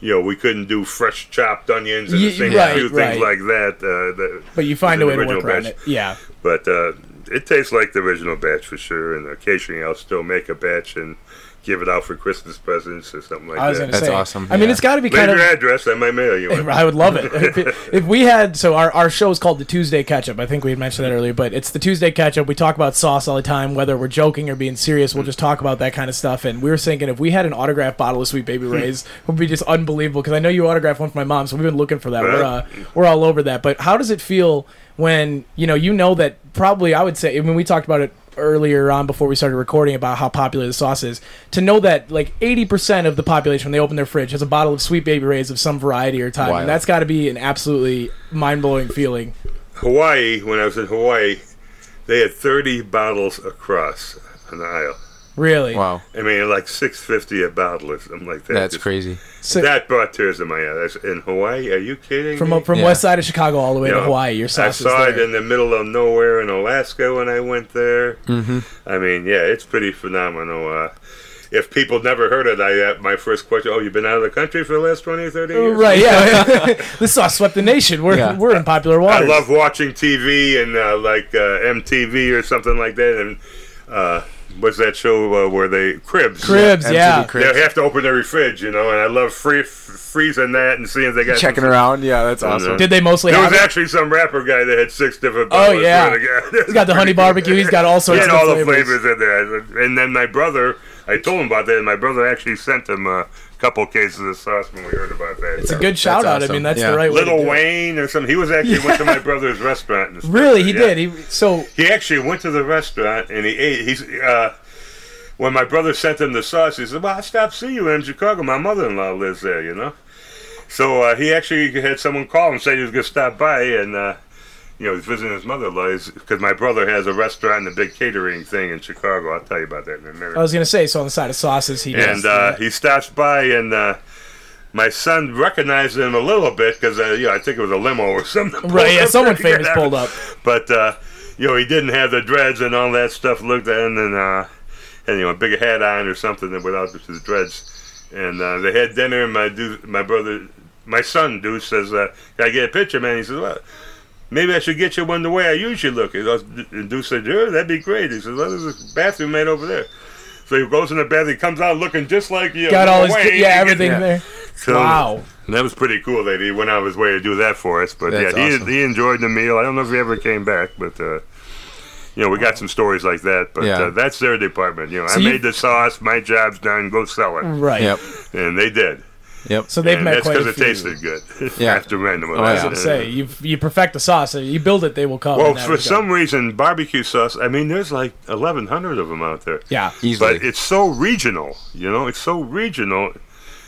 you know, we couldn't do fresh chopped onions and Ye- the right, a few right. things like that. Uh, that But you find a way to work original around batch. it. Yeah. But uh, it tastes like the original batch for sure. And occasionally I'll still make a batch and give it out for Christmas presents or something like I was that. That's say. awesome, I mean, it's got to be Leave kind your of. Your address. I might mail you <laughs> one. I would love it. <laughs> if, it- if we had so our, our show is called the Tuesday Catch Up. I think we had mentioned that earlier, but it's the Tuesday Catch Up. We talk about sauce all the time, whether we're joking or being serious. We'll just talk about that kind of stuff. And we were thinking if we had an autographed bottle of Sweet Baby Ray's, it would be just unbelievable. Because I know you autographed one for my mom, so we've been looking for that. We're uh, we're all over that. But how does it feel when you know you know that probably I would say I mean we talked about it earlier on before we started recording about how popular the sauce is to know that like 80% of the population when they open their fridge has a bottle of sweet baby rays of some variety or type Wild. and that's got to be an absolutely mind-blowing feeling Hawaii, when I was in Hawaii, they had 30 bottles across an aisle. Really Wow, I mean, like 650 a bottle or something like that. that's Just- crazy. So- That brought tears to my eyes. In Hawaii, are you kidding from me? from Yeah. west side of chicago all the way You to know, hawaii your I saw it in the middle of nowhere in Alaska when I went there. Mm-hmm. I mean, yeah, it's pretty phenomenal. Uh, if people never heard it, I uh, my first question: Oh, you've been out of the country for the last 20, 30 years? right yeah <laughs> <laughs> this sauce swept the nation we're, Yeah. we're in popular waters. I love watching TV and uh, like uh, MTV or something like that. And uh, what's that show uh, where they cribs? cribs MTV yeah Cribs. They have to open their fridge, you know, and I love free, f- freezing that and seeing if they got Checking some- around, yeah, that's And, uh, awesome. did they mostly There have was it? actually some rapper guy that had six different. Oh, yeah. swear to God. he's got the honey barbecue he's got all He sorts had of all good the flavors. flavors in there, and then my brother, I told him about that, and my brother actually sent him a couple cases of sauce when we heard about that. it's a good shout out i mean that's Yeah. the right way to Little do it. Wayne or something. He was actually went to my brother's restaurant. And <laughs> really he Yeah. did he so He actually went to the restaurant and he ate. He's uh, when my brother sent him the sauce, he said, "Well, I stopped seeing you in Chicago. My mother-in-law lives there, you know." So uh, he actually had someone call and say he was going to stop by and. Uh, you know, he's visiting his mother-in-law because my brother has a restaurant and a big catering thing in Chicago. I'll tell you about that in a minute. i was gonna say so on the side of sauces he does and uh, he stops by, and uh, my son recognized him a little bit because uh, you know I think it was a limo or something. right yeah someone famous pulled up But uh, you know he didn't have the dreads and all that stuff looked at, and then uh, and you know a big hat on or something without the dreads. And uh, they had dinner, and my dude, my brother, my son, Deuce says, uh, "Can I get a picture, man?" He says, "Well." Maybe I should get you one the way I usually look. He goes, and Deuce said, "Yeah, that'd be great." He says, "Well, there's a bathroom made over there." So he goes in the bathroom. He comes out looking just like you. got all his Wayne. yeah everything Yeah. there So, wow that was pretty cool that he went out of his way to do that for us. But That's yeah, he, awesome. he enjoyed the meal. I don't know if he ever came back, but uh, you know, we got some stories like that. But Yeah. uh, that's their department. You know, So I you- made the sauce. My job's done. Go sell it, right Yep, and they did. Yep. so they've and met that's quite a because it tasted good. <laughs> Yeah. After random. Oh, I was yeah. gonna say you you perfect the sauce. so You build it, they will come. Well, for regard. some reason, barbecue sauce. I mean, there's like 1,100 of them out there. yeah, Easily. But it's so regional, you know. It's so regional.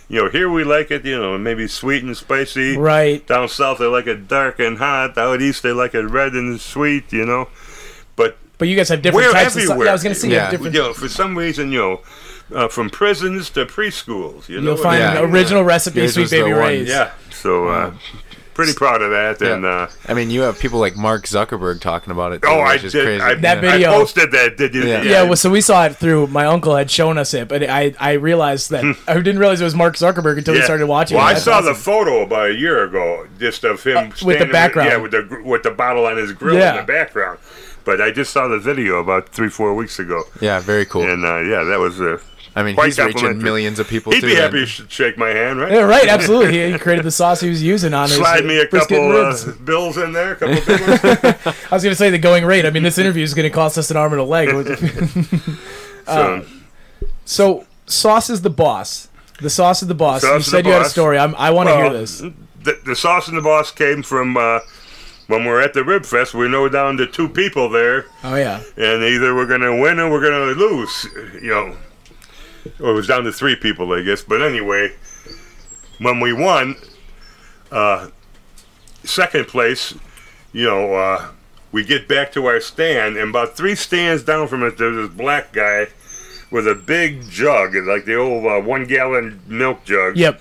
You know, here we like it, you know, maybe sweet and spicy. right. Down south they like it dark and hot. Out east they like it red and sweet, you know. But But you guys have different we're types of sauce. everywhere. Yeah, I was gonna say you have Yeah. different. you know, for some reason, you know, uh, from prisons to preschools, you know. You'll find Yeah. an original recipe Yours Sweet Baby one. Ray's. Yeah. So uh, pretty proud of that, Yeah. and uh, I mean, you have people like Mark Zuckerberg talking about it. Too, oh, I which is did. crazy. I, That yeah. video- I posted that. Did you? Yeah. Yeah, well, so we saw it through. My uncle had shown us it, but I I realized that <laughs> I didn't realize it was Mark Zuckerberg until we Hmm. Started watching. Well, it. I That's saw the photo about a year ago, just of him Uh, with the standing background. yeah, with the with the bottle on his grill Yeah. in the background. But I just saw the video about three, four weeks ago, Yeah, very cool. and uh, yeah, that was. Uh, I mean, quite he's reaching millions of people he'd too. be then. happy to sh- shake my hand, right? Yeah, right. Absolutely. He, he created the sauce he was using on his Slide me a couple uh, bills in there, a couple. <laughs> I was going to say the going rate. I mean, this interview is going to cost us an arm and a leg. <laughs> So, so, sauce is the boss. The sauce is the boss. Sauce you said the you had a story. I'm, I want to well, hear this. The, the sauce and the boss came from uh, when we're at the Rib Fest. We know down to two people there. Oh yeah. and either we're going to win or we're going to lose. You know, or it was down to three people, I guess. But anyway, when we won, uh, second place, you know, uh, we get back to our stand, and about three stands down from us, there's this black guy with a big jug, like the old uh, one gallon milk jug Yep.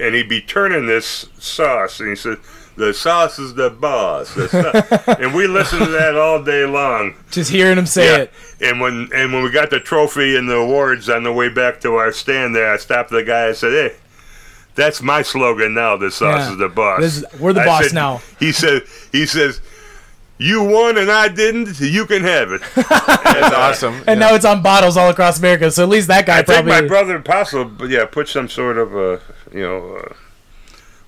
and he'd be turning this sauce, and he said, "The sauce is the boss." The <laughs> and we listened to that all day long. Just hearing him say Yeah. it. And when and when we got the trophy and the awards on the way back to our stand there, I stopped the guy and said, "Hey." That's my slogan now. The sauce Yeah. is the boss. This is- we're the I boss said- now. He said. He says. You won and I didn't. You can have it. <laughs> That's awesome. And now it's on bottles all across America. So at least that guy I think probably. my brother Apostle, but yeah, put some sort of uh, you know, uh,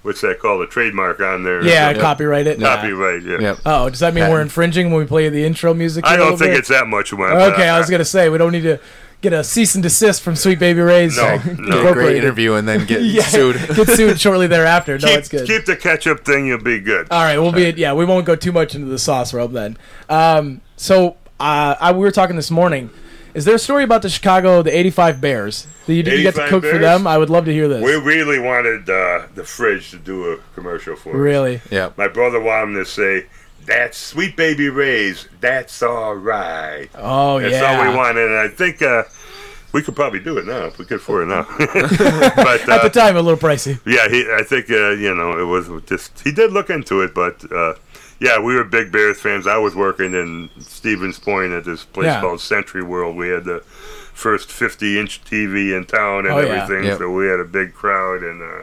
what's that called? A trademark on there. or yeah, something. copyright it. copyright. Yeah. Yep. Oh, does that mean we're infringing when we play the intro music? I don't think bit? it's that much one. but Okay, I was gonna say we don't need to get a cease and desist from Sweet Baby Ray's. No, <laughs> no. Get a great interview and then get <laughs> Yeah, sued. <laughs> get sued shortly thereafter. No, keep, it's good. keep the ketchup thing. You'll be good. All right, we'll be yeah. We won't go too much into the sauce realm then. Um, so uh, I, we were talking this morning. Is there a story about the Chicago the '85 Bears? That you, did you get to 85 cook for them? I would love to hear this. We really wanted uh, the fridge to do a commercial for us. really? Yeah. My brother wanted him to say, "That's sweet baby Ray's. That's all right." Oh That's yeah. That's all we wanted, and I think uh, we could probably do it now if we could afford it now. <laughs> <laughs> but At uh, the time, a little pricey. yeah, he, I think uh, you know it was just he did look into it, but uh, yeah, we were big Bears fans. I was working in Stevens Point at this place Yeah. called Century World. We had the first 50-inch TV in town and Oh, yeah. everything, Yep. so we had a big crowd, and uh,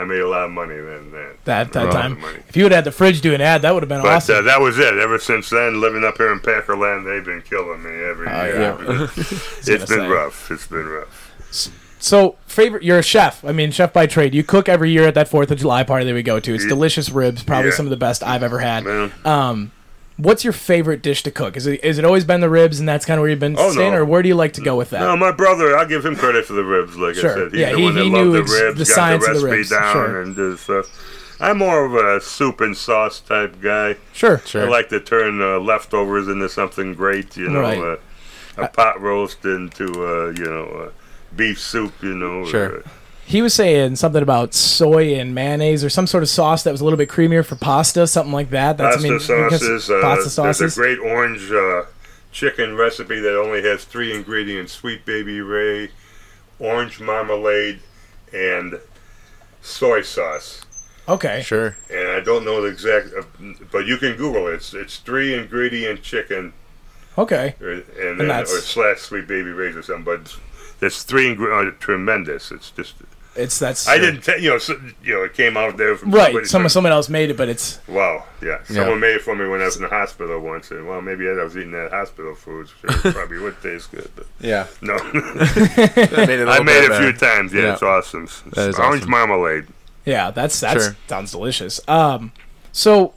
I made a lot of money then. then. That that time. If you would have had the fridge do an ad, that would have been But awesome. uh, that was it. Ever since then, living up here in Packerland, they've been killing me every Oh, year. yeah. <laughs> <laughs> it's been say. rough. It's been rough. So, favorite, you're a chef. I mean, chef by trade. You cook every year at that Fourth of July party that we go to. It's Yeah. delicious ribs, probably Yeah. some of the best I've ever had. Man. Um, what's your favorite dish to cook? Is it is it always been the ribs, and that's kind of where you've been Oh, staying, no. or where do you like to go with that? No, my brother, I'll give him credit for the ribs. Like Sure. I said, he's Yeah, the he- one that he loved knew the ribs, the got science the of the recipe ribs, down, sure. and did stuff. I'm more of a soup and sauce type guy. Sure. Sure. I like to turn uh, leftovers into something great. You know, Right. uh, a pot roast into uh, you know uh, beef soup. You know, Sure. uh, He was saying something about soy and mayonnaise or some sort of sauce that was a little bit creamier for pasta, something like that. That's pasta I mean, because- sauces. Uh, pasta There's a great orange uh, chicken recipe that only has three ingredients: sweet baby Ray, orange marmalade, and soy sauce. Okay. Sure. And I don't know the exact, uh, but you can Google it. It's, it's three ingredient chicken, Okay. or, and, then that's- or slash sweet baby Ray's or something. But it's three ingredients. Uh, tremendous. It's just. It's that's I didn't, tell you know, so, you know, it came out there from right. somebody- Someone someone else made it, but it's Wow, yeah. Yeah. Someone made it for me when I was in the hospital once, and well, maybe I was eating that hospital food. Sure, it <laughs> probably would taste good, but Yeah. no. <laughs> <laughs> That made it a I made it a few times. Yeah, Yeah. it's awesome. That is Orange awesome. marmalade. yeah. That's that's Sure. sounds delicious. Um, so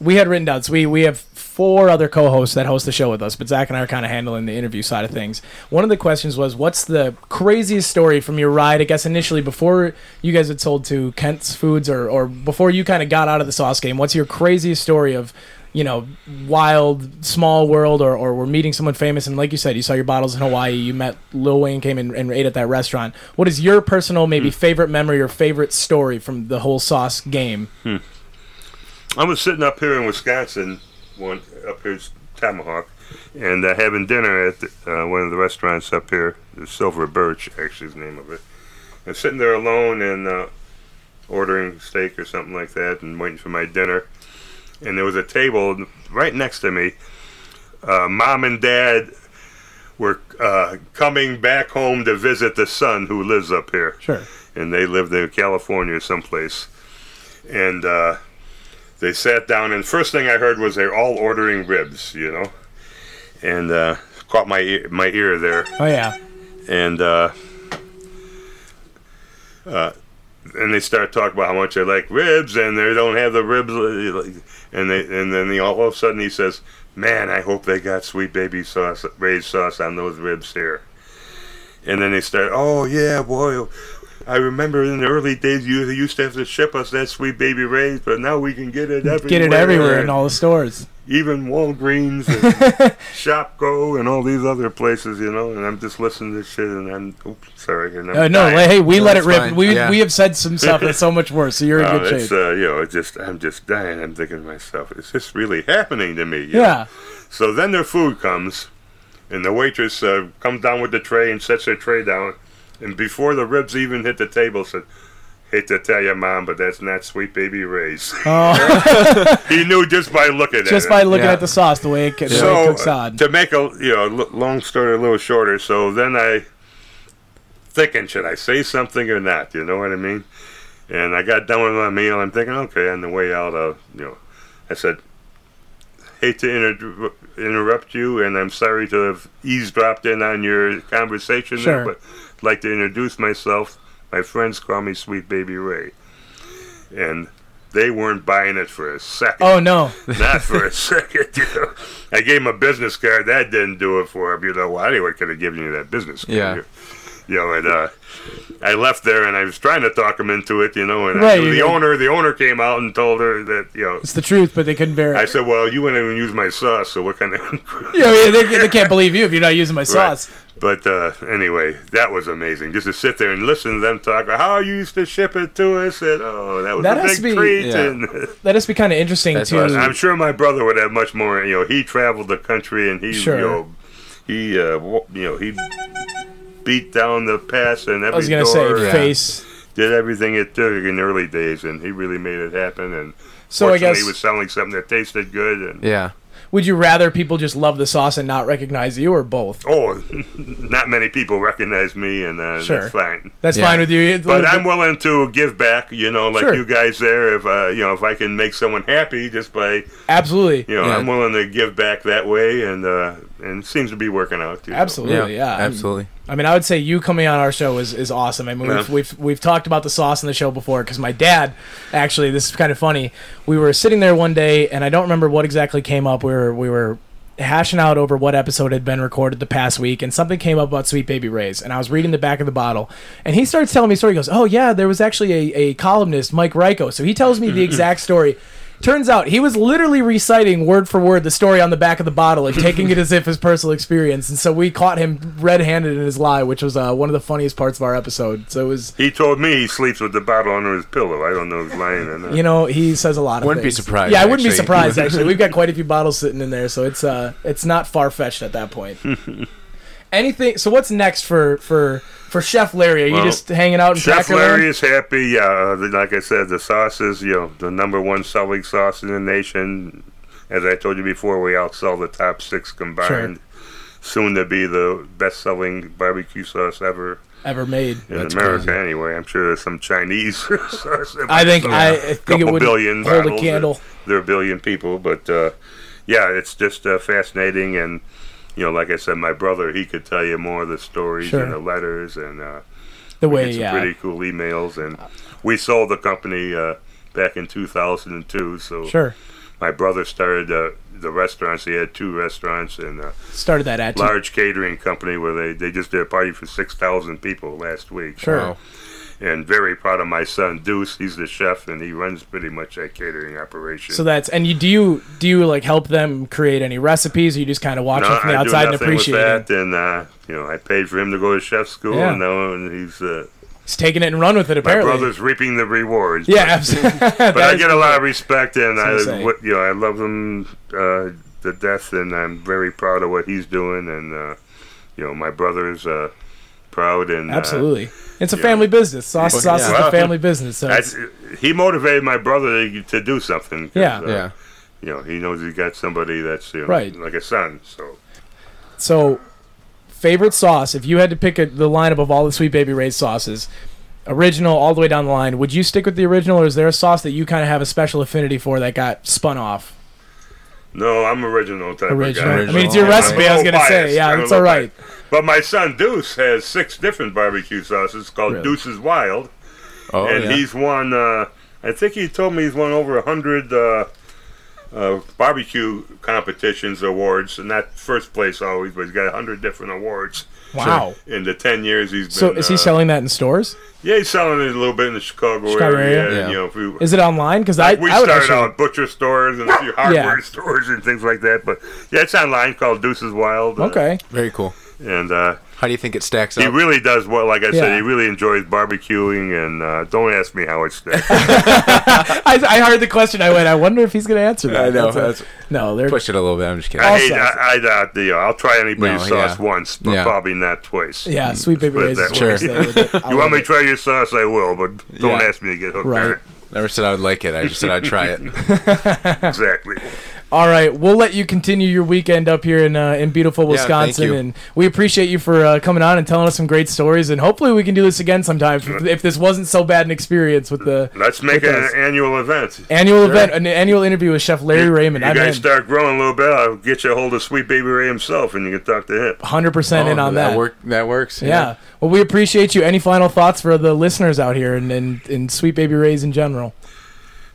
we had written down. So we we have four other co-hosts that host the show with us, but Zach and I are kind of handling the interview side of things. One of the questions was, "What's the craziest story from your ride?" I guess initially before you guys had sold to Ken's Foods, or or before you kind of got out of the sauce game. What's your craziest story of you know, wild, small world, or, or we're meeting someone famous, and like you said, you saw your bottles in Hawaii, you met Lil Wayne, came in and ate at that restaurant. What is your personal, maybe Hmm. favorite memory or favorite story from the whole sauce game? I was sitting up here in Wisconsin, one up here's Tomahawk, and uh, having dinner at uh, one of the restaurants up here, the Silver Birch, actually is the name of it. And sitting there alone and uh, ordering steak or something like that, and waiting for my dinner. And there was a table right next to me. Uh, Mom and Dad were uh, coming back home to visit the son who lives up here Sure. and they lived in California someplace. And uh, they sat down, and first thing I heard was they're all ordering ribs, you know, and uh, caught my ear, my ear there, Oh yeah. and uh, uh, and they start talking about how much they like ribs, and they don't have the ribs, uh, and they and then he, all of a sudden he says, "Man, I hope they got sweet baby sauce, raised sauce on those ribs here." And then they start, "Oh yeah, boy." I remember in the early days you used to have to ship us that sweet baby rays, but now we can get it everywhere. Get it everywhere in all the stores. even Walgreens and <laughs> Shopko and all these other places, you know. And I'm just listening to this shit, and I'm oops, sorry. And I'm Uh, no, dying. hey, we No, let it rip. fine. We Yeah. we have said some stuff that's so <laughs> much worse. So you're in Uh, good it's shape. uh, you know, it's just I'm just dying. I'm thinking to myself, is this really happening to me? you know? yeah. So then their food comes, and the waitress uh, comes down with the tray and sets her tray down, and before the ribs even hit the table, said, "Hate to tell you, mom, but that's not sweet baby Ray's." Oh, <laughs> he knew just by looking just at just by it. looking Yeah. at the sauce, the way it, the way it So cooks on. to make a you know long story a little shorter, so then I thinking, should I say something or not? You know what I mean? And I got done with my meal. I'm thinking, okay, on the way out, uh, you know, I said, hate to inter- interrupt you, and I'm sorry to have eavesdropped in on your conversation Sure. there, but I'd like to introduce myself. My friends call me Sweet Baby Ray. And they weren't buying it for a second. Oh no. Not for a <laughs> second, you know. I gave him a business card. That didn't do it for him. You know, well, anyway, could have given you that business card. Yeah. You, know, and uh, I left there, and I was trying to talk him into it, you know. And Right, I, the know. owner, the owner came out and told her that, you know, It's the truth, but they couldn't bear it. I said, well, you wouldn't even use my sauce, so what kind of... Yeah, yeah, they, they <laughs> can't believe you if you're not using my sauce. But uh, anyway, that was amazing. Just to sit there and listen to them talk about how you used to ship it to us, and oh, that was That a has big to be- treat. Yeah. And <laughs> That must be kind of interesting That's too. awesome. I'm sure my brother would have much more. You know, he traveled the country, and he, Sure. you know, he, uh, you know, he beat down the pass and every I was gonna door, say Yeah. face. did everything it took in the early days, and he really made it happen. And So I guess he was selling something that tasted good. And Yeah. Would you rather people just love the sauce and not recognize you, or both? oh, <laughs> not many people recognize me, and uh, Sure. that's fine. That's Yeah. fine with you. It's But I'm bit- willing to give back, you know, like Sure. you guys there. If uh, you know, if I can make someone happy just by, absolutely, you know, Yeah. I'm willing to give back that way, and uh, and it seems to be working out too. absolutely, yeah. I'm- Absolutely. I mean, I would say you coming on our show is, is awesome. I mean, we've, we've we've talked about the sauce in the show before because my dad, actually, this is kind of funny. We were sitting there one day, and I don't remember what exactly came up. We were we were hashing out over what episode had been recorded the past week, and something came up about Sweet Baby Ray's, and I was reading the back of the bottle, and he starts telling me a story. He goes, "Oh yeah, there was actually a, a columnist, Mike Royko." So he tells me the <laughs> exact story. Turns out he was literally reciting word for word the story on the back of the bottle and taking it <laughs> as if his personal experience. And so we caught him red-handed in his lie, which was uh, one of the funniest parts of our episode. So it was, He told me he sleeps with the bottle under his pillow. I don't know if he's lying or not. you know, he says a lot of Wouldn't be surprised, Yeah, I wouldn't be actually. surprised <laughs> actually. We've got quite a few bottles sitting in there, so it's uh, it's not far fetched at that point. <laughs> Anything? So what's next for for for Chef Larry? Are you Well, just hanging out in Chef Packer Larry Land? is happy. Yeah, uh, like I said, the sauce is you know the number one selling sauce in the nation. As I told you before, we outsell the top six combined. Soon to be the best-selling barbecue sauce ever ever made? in That's America. crazy. Anyway, I'm sure there's some Chinese <laughs> sauce. that I might think sell I, a I think couple it would billion hold a bottles. candle. There are a billion people, but uh, yeah, it's just uh, fascinating. And you know, like I said, my brother he could tell you more of the stories Sure. and the letters and. Uh, The way, some yeah. pretty cool emails, and we sold the company uh, back in 2002. So Sure. my brother started uh, the restaurants. He had two restaurants and a Started that at large catering company where they, they just did a party for 6,000 people last week. Sure. Wow. And very proud of my son Deuce. He's the chef, and he runs pretty much that catering operation. So that's and you do you do you like help them create any recipes, or you just kind of watch no, them from the I outside and appreciate with it? that, and uh, you know I paid for him to go to chef school, Yeah. and now he's uh, He's taking it and run with it. Apparently, my brother's reaping the rewards. yeah, absolutely. <laughs> <laughs> but I get a lot of respect, and That's I, what, you know, I love him uh, to death, and I'm very proud of what he's doing, and uh, you know, my brother's uh, proud, and uh, Absolutely, it's a yeah. family business. Sauce, Well, sauce yeah. is a family business. So I, he motivated my brother to, to do something. Yeah. uh, Yeah. You know, he knows he got somebody that's you know, Right. like a son. So so favorite sauce. If you had to pick a, the lineup of all the Sweet Baby Ray's sauces, original all the way down the line, would you stick with the original, or is there a sauce that you kind of have a special affinity for that got spun off? no, I'm original type Original. of guy. I mean, it's your I'm recipe. I was gonna say, yeah, I'm a all right. biased. But my son Deuce has six different barbecue sauces called Really? Deuce's Wild. Oh, and yeah. he's won. Uh, I think he told me he's won over a hundred uh, uh, barbecue competitions awards, and not first place always, but he's got a hundred different awards Wow. in the ten years he's been. So is he uh, selling that in stores? Yeah, he's selling it a little bit in the Chicago, Chicago area. area? and, Yeah. you know, we, Is it online? Because I, we I would started actually. out butcher stores and a few <laughs> hardware <laughs> stores and things like that. But yeah, it's online called Deuce's Wild. uh, Okay. Very cool. And uh, How do you think it stacks up? he really does well. Like I Yeah. said, he really enjoys barbecuing. And uh, don't ask me how it's done. <laughs> I, I heard the question. I went. I wonder if he's going to answer that. I know. That's That's, no, they're push it a little bit. I'm just kidding. I hate. I, I doubt the. Uh, I'll try anybody's No, sauce yeah. once, but Yeah. probably not twice. yeah. Sweet Baby Put it Ray's that is way. what I say with it. <laughs> I You want me to try your sauce? I will, but don't Yeah. ask me to get hooked Right. Never said I would like it. I just said I'd try it. <laughs> Exactly. All right, we'll let you continue your weekend up here in uh, in beautiful Wisconsin, you. and we appreciate you for uh, coming on and telling us some great stories. And hopefully, we can do this again sometime if, if this wasn't so bad an experience with the Let's make With it us. an annual event. annual event, an annual interview with Chef Larry You- Raymond. You I'm guys in, start growing a little bit. I'll get you a hold of Sweet Baby Ray himself, and you can talk to him. hundred percent in Oh, on that. Work, that works. Yeah. Well, we appreciate you. Any final thoughts for the listeners out here and and, and Sweet Baby Rays in general?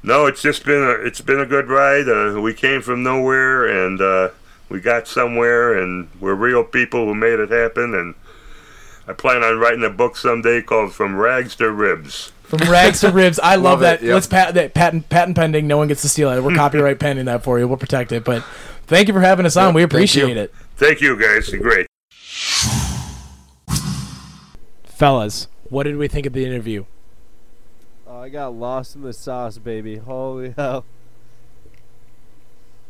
No, it's just been a it's been a good ride. Uh, we came from nowhere, and uh, we got somewhere, and we're real people who made it happen. And I plan on writing a book someday called "From Rags to Ribs." From rags to ribs. I <laughs> love, Love that. it, yep. Let's pat that patent patent pending. No one gets to steal it. We're <laughs> copyright pending that for you. We'll protect it. But thank you for having us on. Yep, we thank appreciate it, Thank you, guys. Great. fellas. What did we think of the interview? I got lost in the sauce, baby. Holy hell.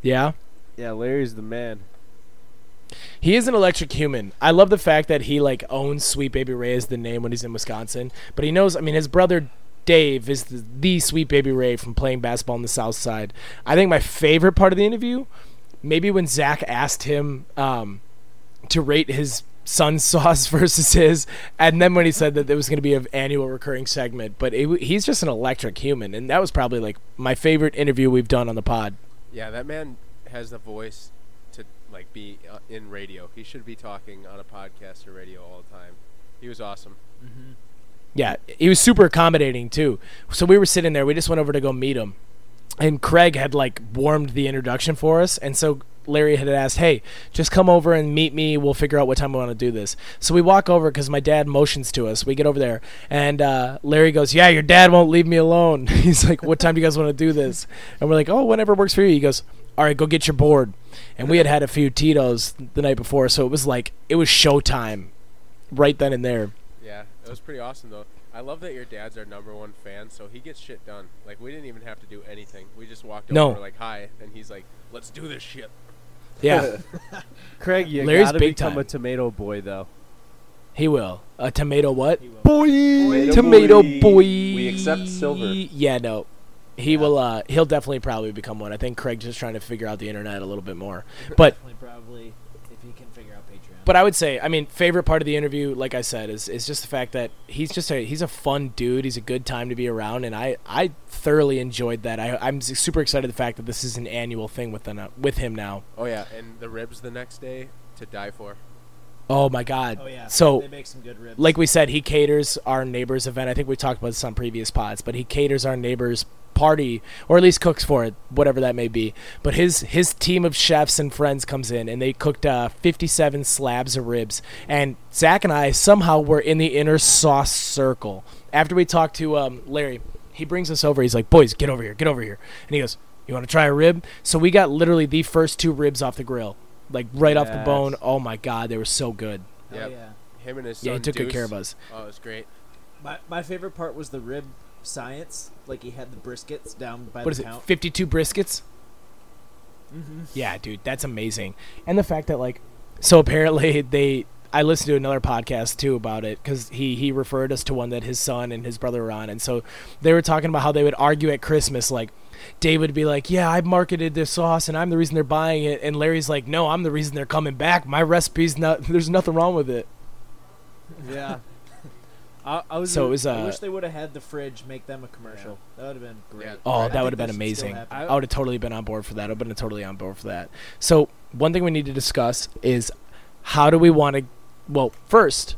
Yeah. Yeah, Larry's the man. He is an electric human. I love the fact that he like owns Sweet Baby Ray as the name when he's in Wisconsin. But he knows. I mean, his brother Dave is the, the Sweet Baby Ray from playing basketball on the South Side. I think my favorite part of the interview, maybe when Zach asked him um, to rate his son's <laughs> sauce versus his, and then when he said that there was going to be an annual recurring segment. But it, he's just an electric human, and that was probably like my favorite interview we've done on the pod. Yeah, that man has the voice to like be uh, in radio. He should be talking on a podcast or radio all the time. He was awesome. Yeah, he was super accommodating too. So we were sitting there. We just went over to go meet him, and Craig had like warmed the introduction for us, and so Larry had asked, "Hey, just come over and meet me. We'll figure out what time we want to do this." So we walk over because my dad motions to us. We get over there, and uh, Larry goes, "Yeah, your dad won't leave me alone." <laughs> He's like, "What time do you guys want to do this?" And we're like, "Oh, whenever works for you." He goes, "All right, go get your board." And we had had a few Tito's the night before, so it was like it was showtime, right then and there. Yeah, it was pretty awesome though. I love that your dad's our number one fan, so he gets shit done. Like we didn't even have to do anything. We just walked No. over like hi, and he's like, "Let's do this shit." Yeah. <laughs> Craig, you Larry's gotta big become time. a tomato boy, though. He will. A tomato what? He. Boy! Tomato boy. We accept silver. Yeah, no. He will uh he'll definitely probably become one. I think Craig's just trying to figure out the internet a little bit more. But Definitely probably if he can figure out Patreon. But I would say, I mean, favorite part of the interview, like I said, is is just the fact that he's just a he's a fun dude. He's a good time to be around, and I I thoroughly enjoyed that. I I'm super excited the fact that this is an annual thing with them, uh, with him now. Oh yeah, and the ribs the next day to die for. Oh my God! oh yeah. So they make some good ribs. like we said, he caters our neighbor's event. I think we talked about this on previous pods, but he caters our neighbor's party, or at least cooks for it, whatever that may be. But his his team of chefs and friends comes in, and they cooked uh, 57 slabs of ribs. And Zach and I somehow were in the inner sauce circle. After we talked to um, Larry, he brings us over. He's like, "Boys, get over here, get over here," and he goes, "You want to try a rib?" So we got literally the first two ribs off the grill, like right off the bone. Oh my God, they were so good. oh, yeah. Him and his son. Yeah, he took good care of us. Oh, it was great. My my favorite part was the rib science. Like he had the briskets down by what the is count. it 52 briskets Mm-hmm. yeah dude that's amazing and the fact that like so apparently <laughs> they i listened to another podcast too about it because he he referred us to one that his son and his brother were on and so they were talking about how they would argue at christmas like Dave would be like, "Yeah, I marketed this sauce, and I'm the reason they're buying it." And Larry's like, "No, I'm the reason they're coming back. My recipe's not. <laughs> There's nothing wrong with it." Yeah. <laughs> I, I was. So it was. I Uh, wish they would have had the fridge make them a commercial. That would have been great. Yeah. Oh, I that would have been amazing. happen. I would have totally been on board for that. I've been totally on board for that. So one thing we need to discuss is how do we want to? Well, first,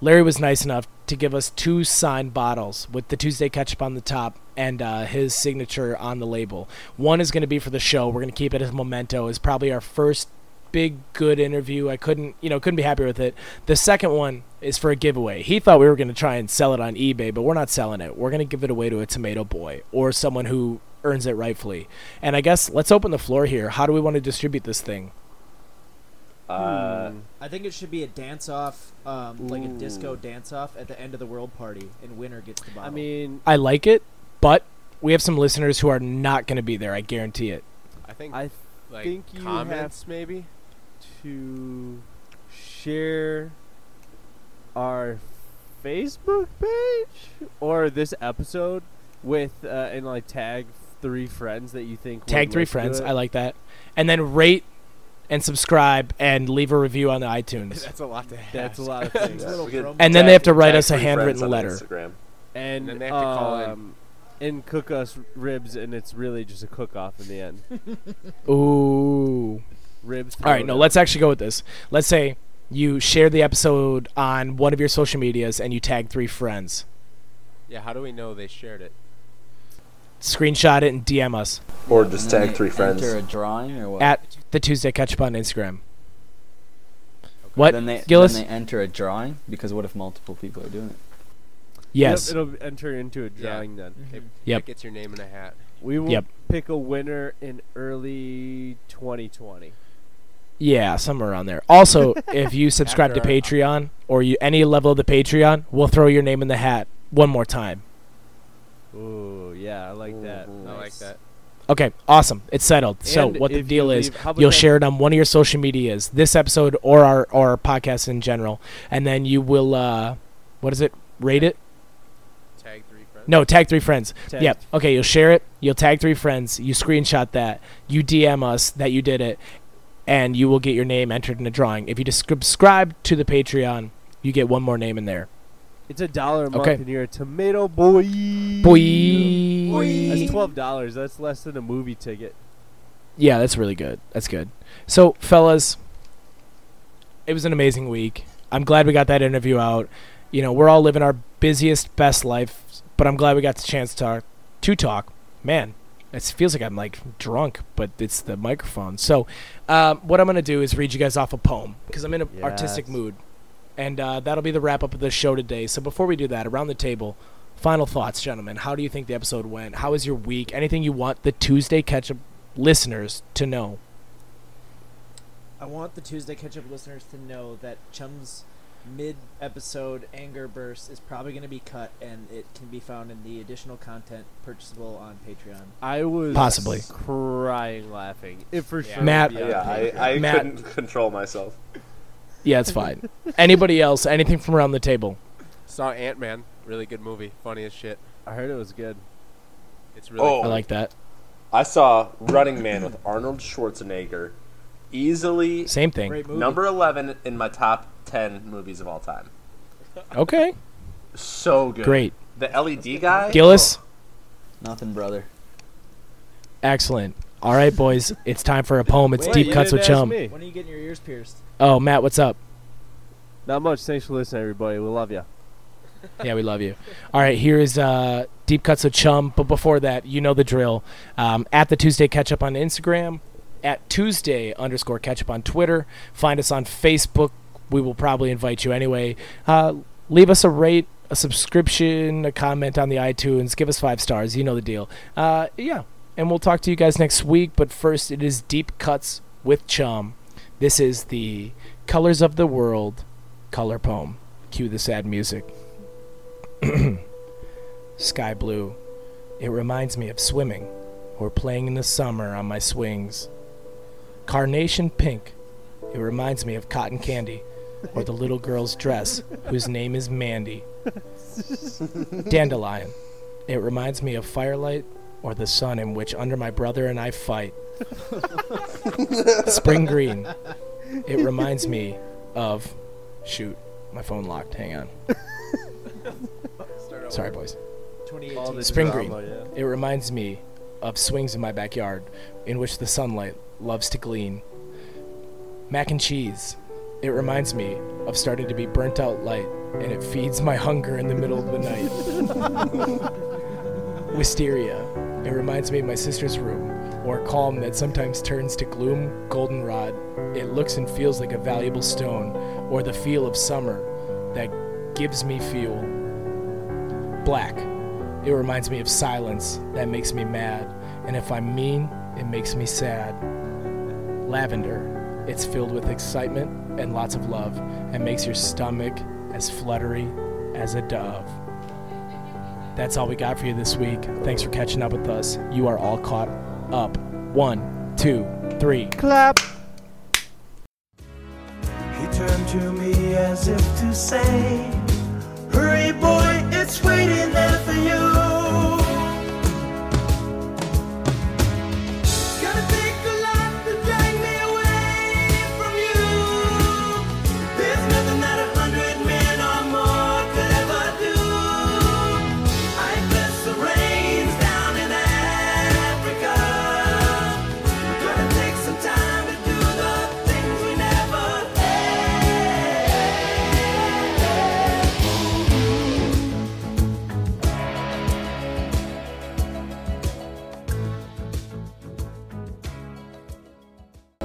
Larry was nice enough to give us two signed bottles with the Tuesday ketchup on the top and uh, his signature on the label. One is going to be for the show. We're going to keep it as a memento. It's probably our first big good interview. I couldn't, you know, couldn't be happier with it. The second one is for a giveaway. He thought we were going to try and sell it on eBay, but we're not selling it. We're going to give it away to a tomato boy or someone who earns it rightfully. And I guess let's open the floor here. How do we want to distribute this thing? Uh, Hmm. I think it should be a dance off, um, like a disco dance off at the end of the world party, and winner gets the bottle. I mean, I like it, but we have some listeners who are not going to be there. I guarantee it. I think I like think you comments maybe. to share our Facebook page or this episode with uh, and like tag three friends that you think Tag three friends. it. I like that. And then rate and subscribe and leave a review on the iTunes. That's a lot to ask. That's a lot of <laughs> things. Little We could promo. And then tag- they have to write us a handwritten letter. Instagram. and then they have to call in. um, and cook us ribs, and it's really just a cook-off in the end. <laughs> Ooh. Ribs. All right, no, let's actually go with this. Let's say you share the episode on one of your social medias and you tag three friends. Yeah, how do we know they shared it? Screenshot it and DM us Or just tag three friends. Enter a drawing or what? at the Tuesday Catch Up on Instagram. What, then they Gillis? then they enter a drawing because what if multiple people are doing it? yes. Yep, it'll enter into a drawing then. Okay, Yep. That gets your name in a hat. We will Yep. pick a winner in early 2020. Yeah, somewhere around there. Also, <laughs> if you subscribe to After our- Patreon or you any level of the Patreon, we'll throw your name in the hat one more time. Ooh, yeah, I like that. Ooh. I like Nice. that. Okay, awesome. It's settled. so And what the if deal you is, leave- how about you'll that- share it on one of your social medias, this episode or our or our podcast in general, and then you will uh, what is it? Rate it? Tag three friends. No, tag three friends. Tag- Yep. Okay, you'll share it. You'll tag three friends. You screenshot that. You DM us that you did it, and you will get your name entered in a drawing. If you subscribe to the Patreon, you get one more name in there. It's a dollar a month, Okay. and you're a tomato boy. Boy. That's twelve dollars. That's less than a movie ticket. Yeah, that's really good. That's good. So, fellas, it was an amazing week. I'm glad we got that interview out. You know, we're all living our busiest, best life, but I'm glad we got the chance to talk. To talk, man. It feels like I'm like drunk, but it's the microphone. So, um, what I'm gonna do is read you guys off a poem because I'm in an artistic mood, and uh, that'll be the wrap up of the show today. So before we do that, around the table, final thoughts, gentlemen. How do you think the episode went? How was your week? Anything you want the Tuesday catch up listeners to know? I want the Tuesday catch up listeners to know that Chum's mid episode anger burst is probably going to be cut and it can be found in the additional content purchasable on Patreon. I was Possibly. crying laughing. It for Yeah. sure. Matt- would be on Yeah, I, I Matt- couldn't control myself. Yeah, it's fine. <laughs> Anybody else? Anything from around the table? Saw Ant Man. Really good movie. Funny as shit. I heard it was good. It's really. Oh. I like that. I saw Running Man with Arnold Schwarzenegger. Easily Same thing. Number 11 in my top 10 movies of all time. Okay, So good. great. The LED guy? Gillis, Nothing, brother. excellent. All right, boys, it's time for a poem. It's Wait, Deep Cuts with Chum. me. When are you getting your ears pierced? Oh, Matt, what's up? Not much. Thanks for listening, everybody. We love you. <laughs> Yeah, we love you. All right, here is uh, Deep Cuts with Chum. But before that, you know the drill. Um, at the Tuesday Catch Up on Instagram, at Tuesday underscore Catch Up on Twitter. Find us on Facebook. We will probably invite you anyway. Uh, leave us a rate, a subscription, a comment on the iTunes. Give us five stars. You know the deal. Uh, yeah, and we'll talk to you guys next week. But first, it is Deep Cuts with Chum. This is the Colors of the World color poem. Cue the sad music. <clears throat> Sky blue. It reminds me of swimming or playing in the summer on my swings. Carnation pink. It reminds me of cotton candy or the little girl's dress whose name is Mandy. <laughs> Dandelion. It reminds me of firelight or the sun in which under my brother and I fight. Spring green. It reminds me of shoot, my phone locked. Hang on. Sorry, boys. 2018. All the Spring drama, green. yeah. It reminds me of swings in my backyard in which the sunlight loves to gleam. Mac and cheese. It reminds me of starting to be burnt out light and it feeds my hunger in the middle of the night. <laughs> Wisteria. It reminds me of my sister's room or a calm that sometimes turns to gloom. Goldenrod. It looks and feels like a valuable stone or the feel of summer that gives me fuel. Black. It reminds me of silence that makes me mad, and if I'm mean, it makes me sad. Lavender. It's filled with excitement and lots of love and makes your stomach as fluttery as a dove. That's all we got for you this week. Thanks for catching up with us. You are all caught up. One, two, three. Clap. He turned to me as if to say, Hurry, boy, it's waiting there for you.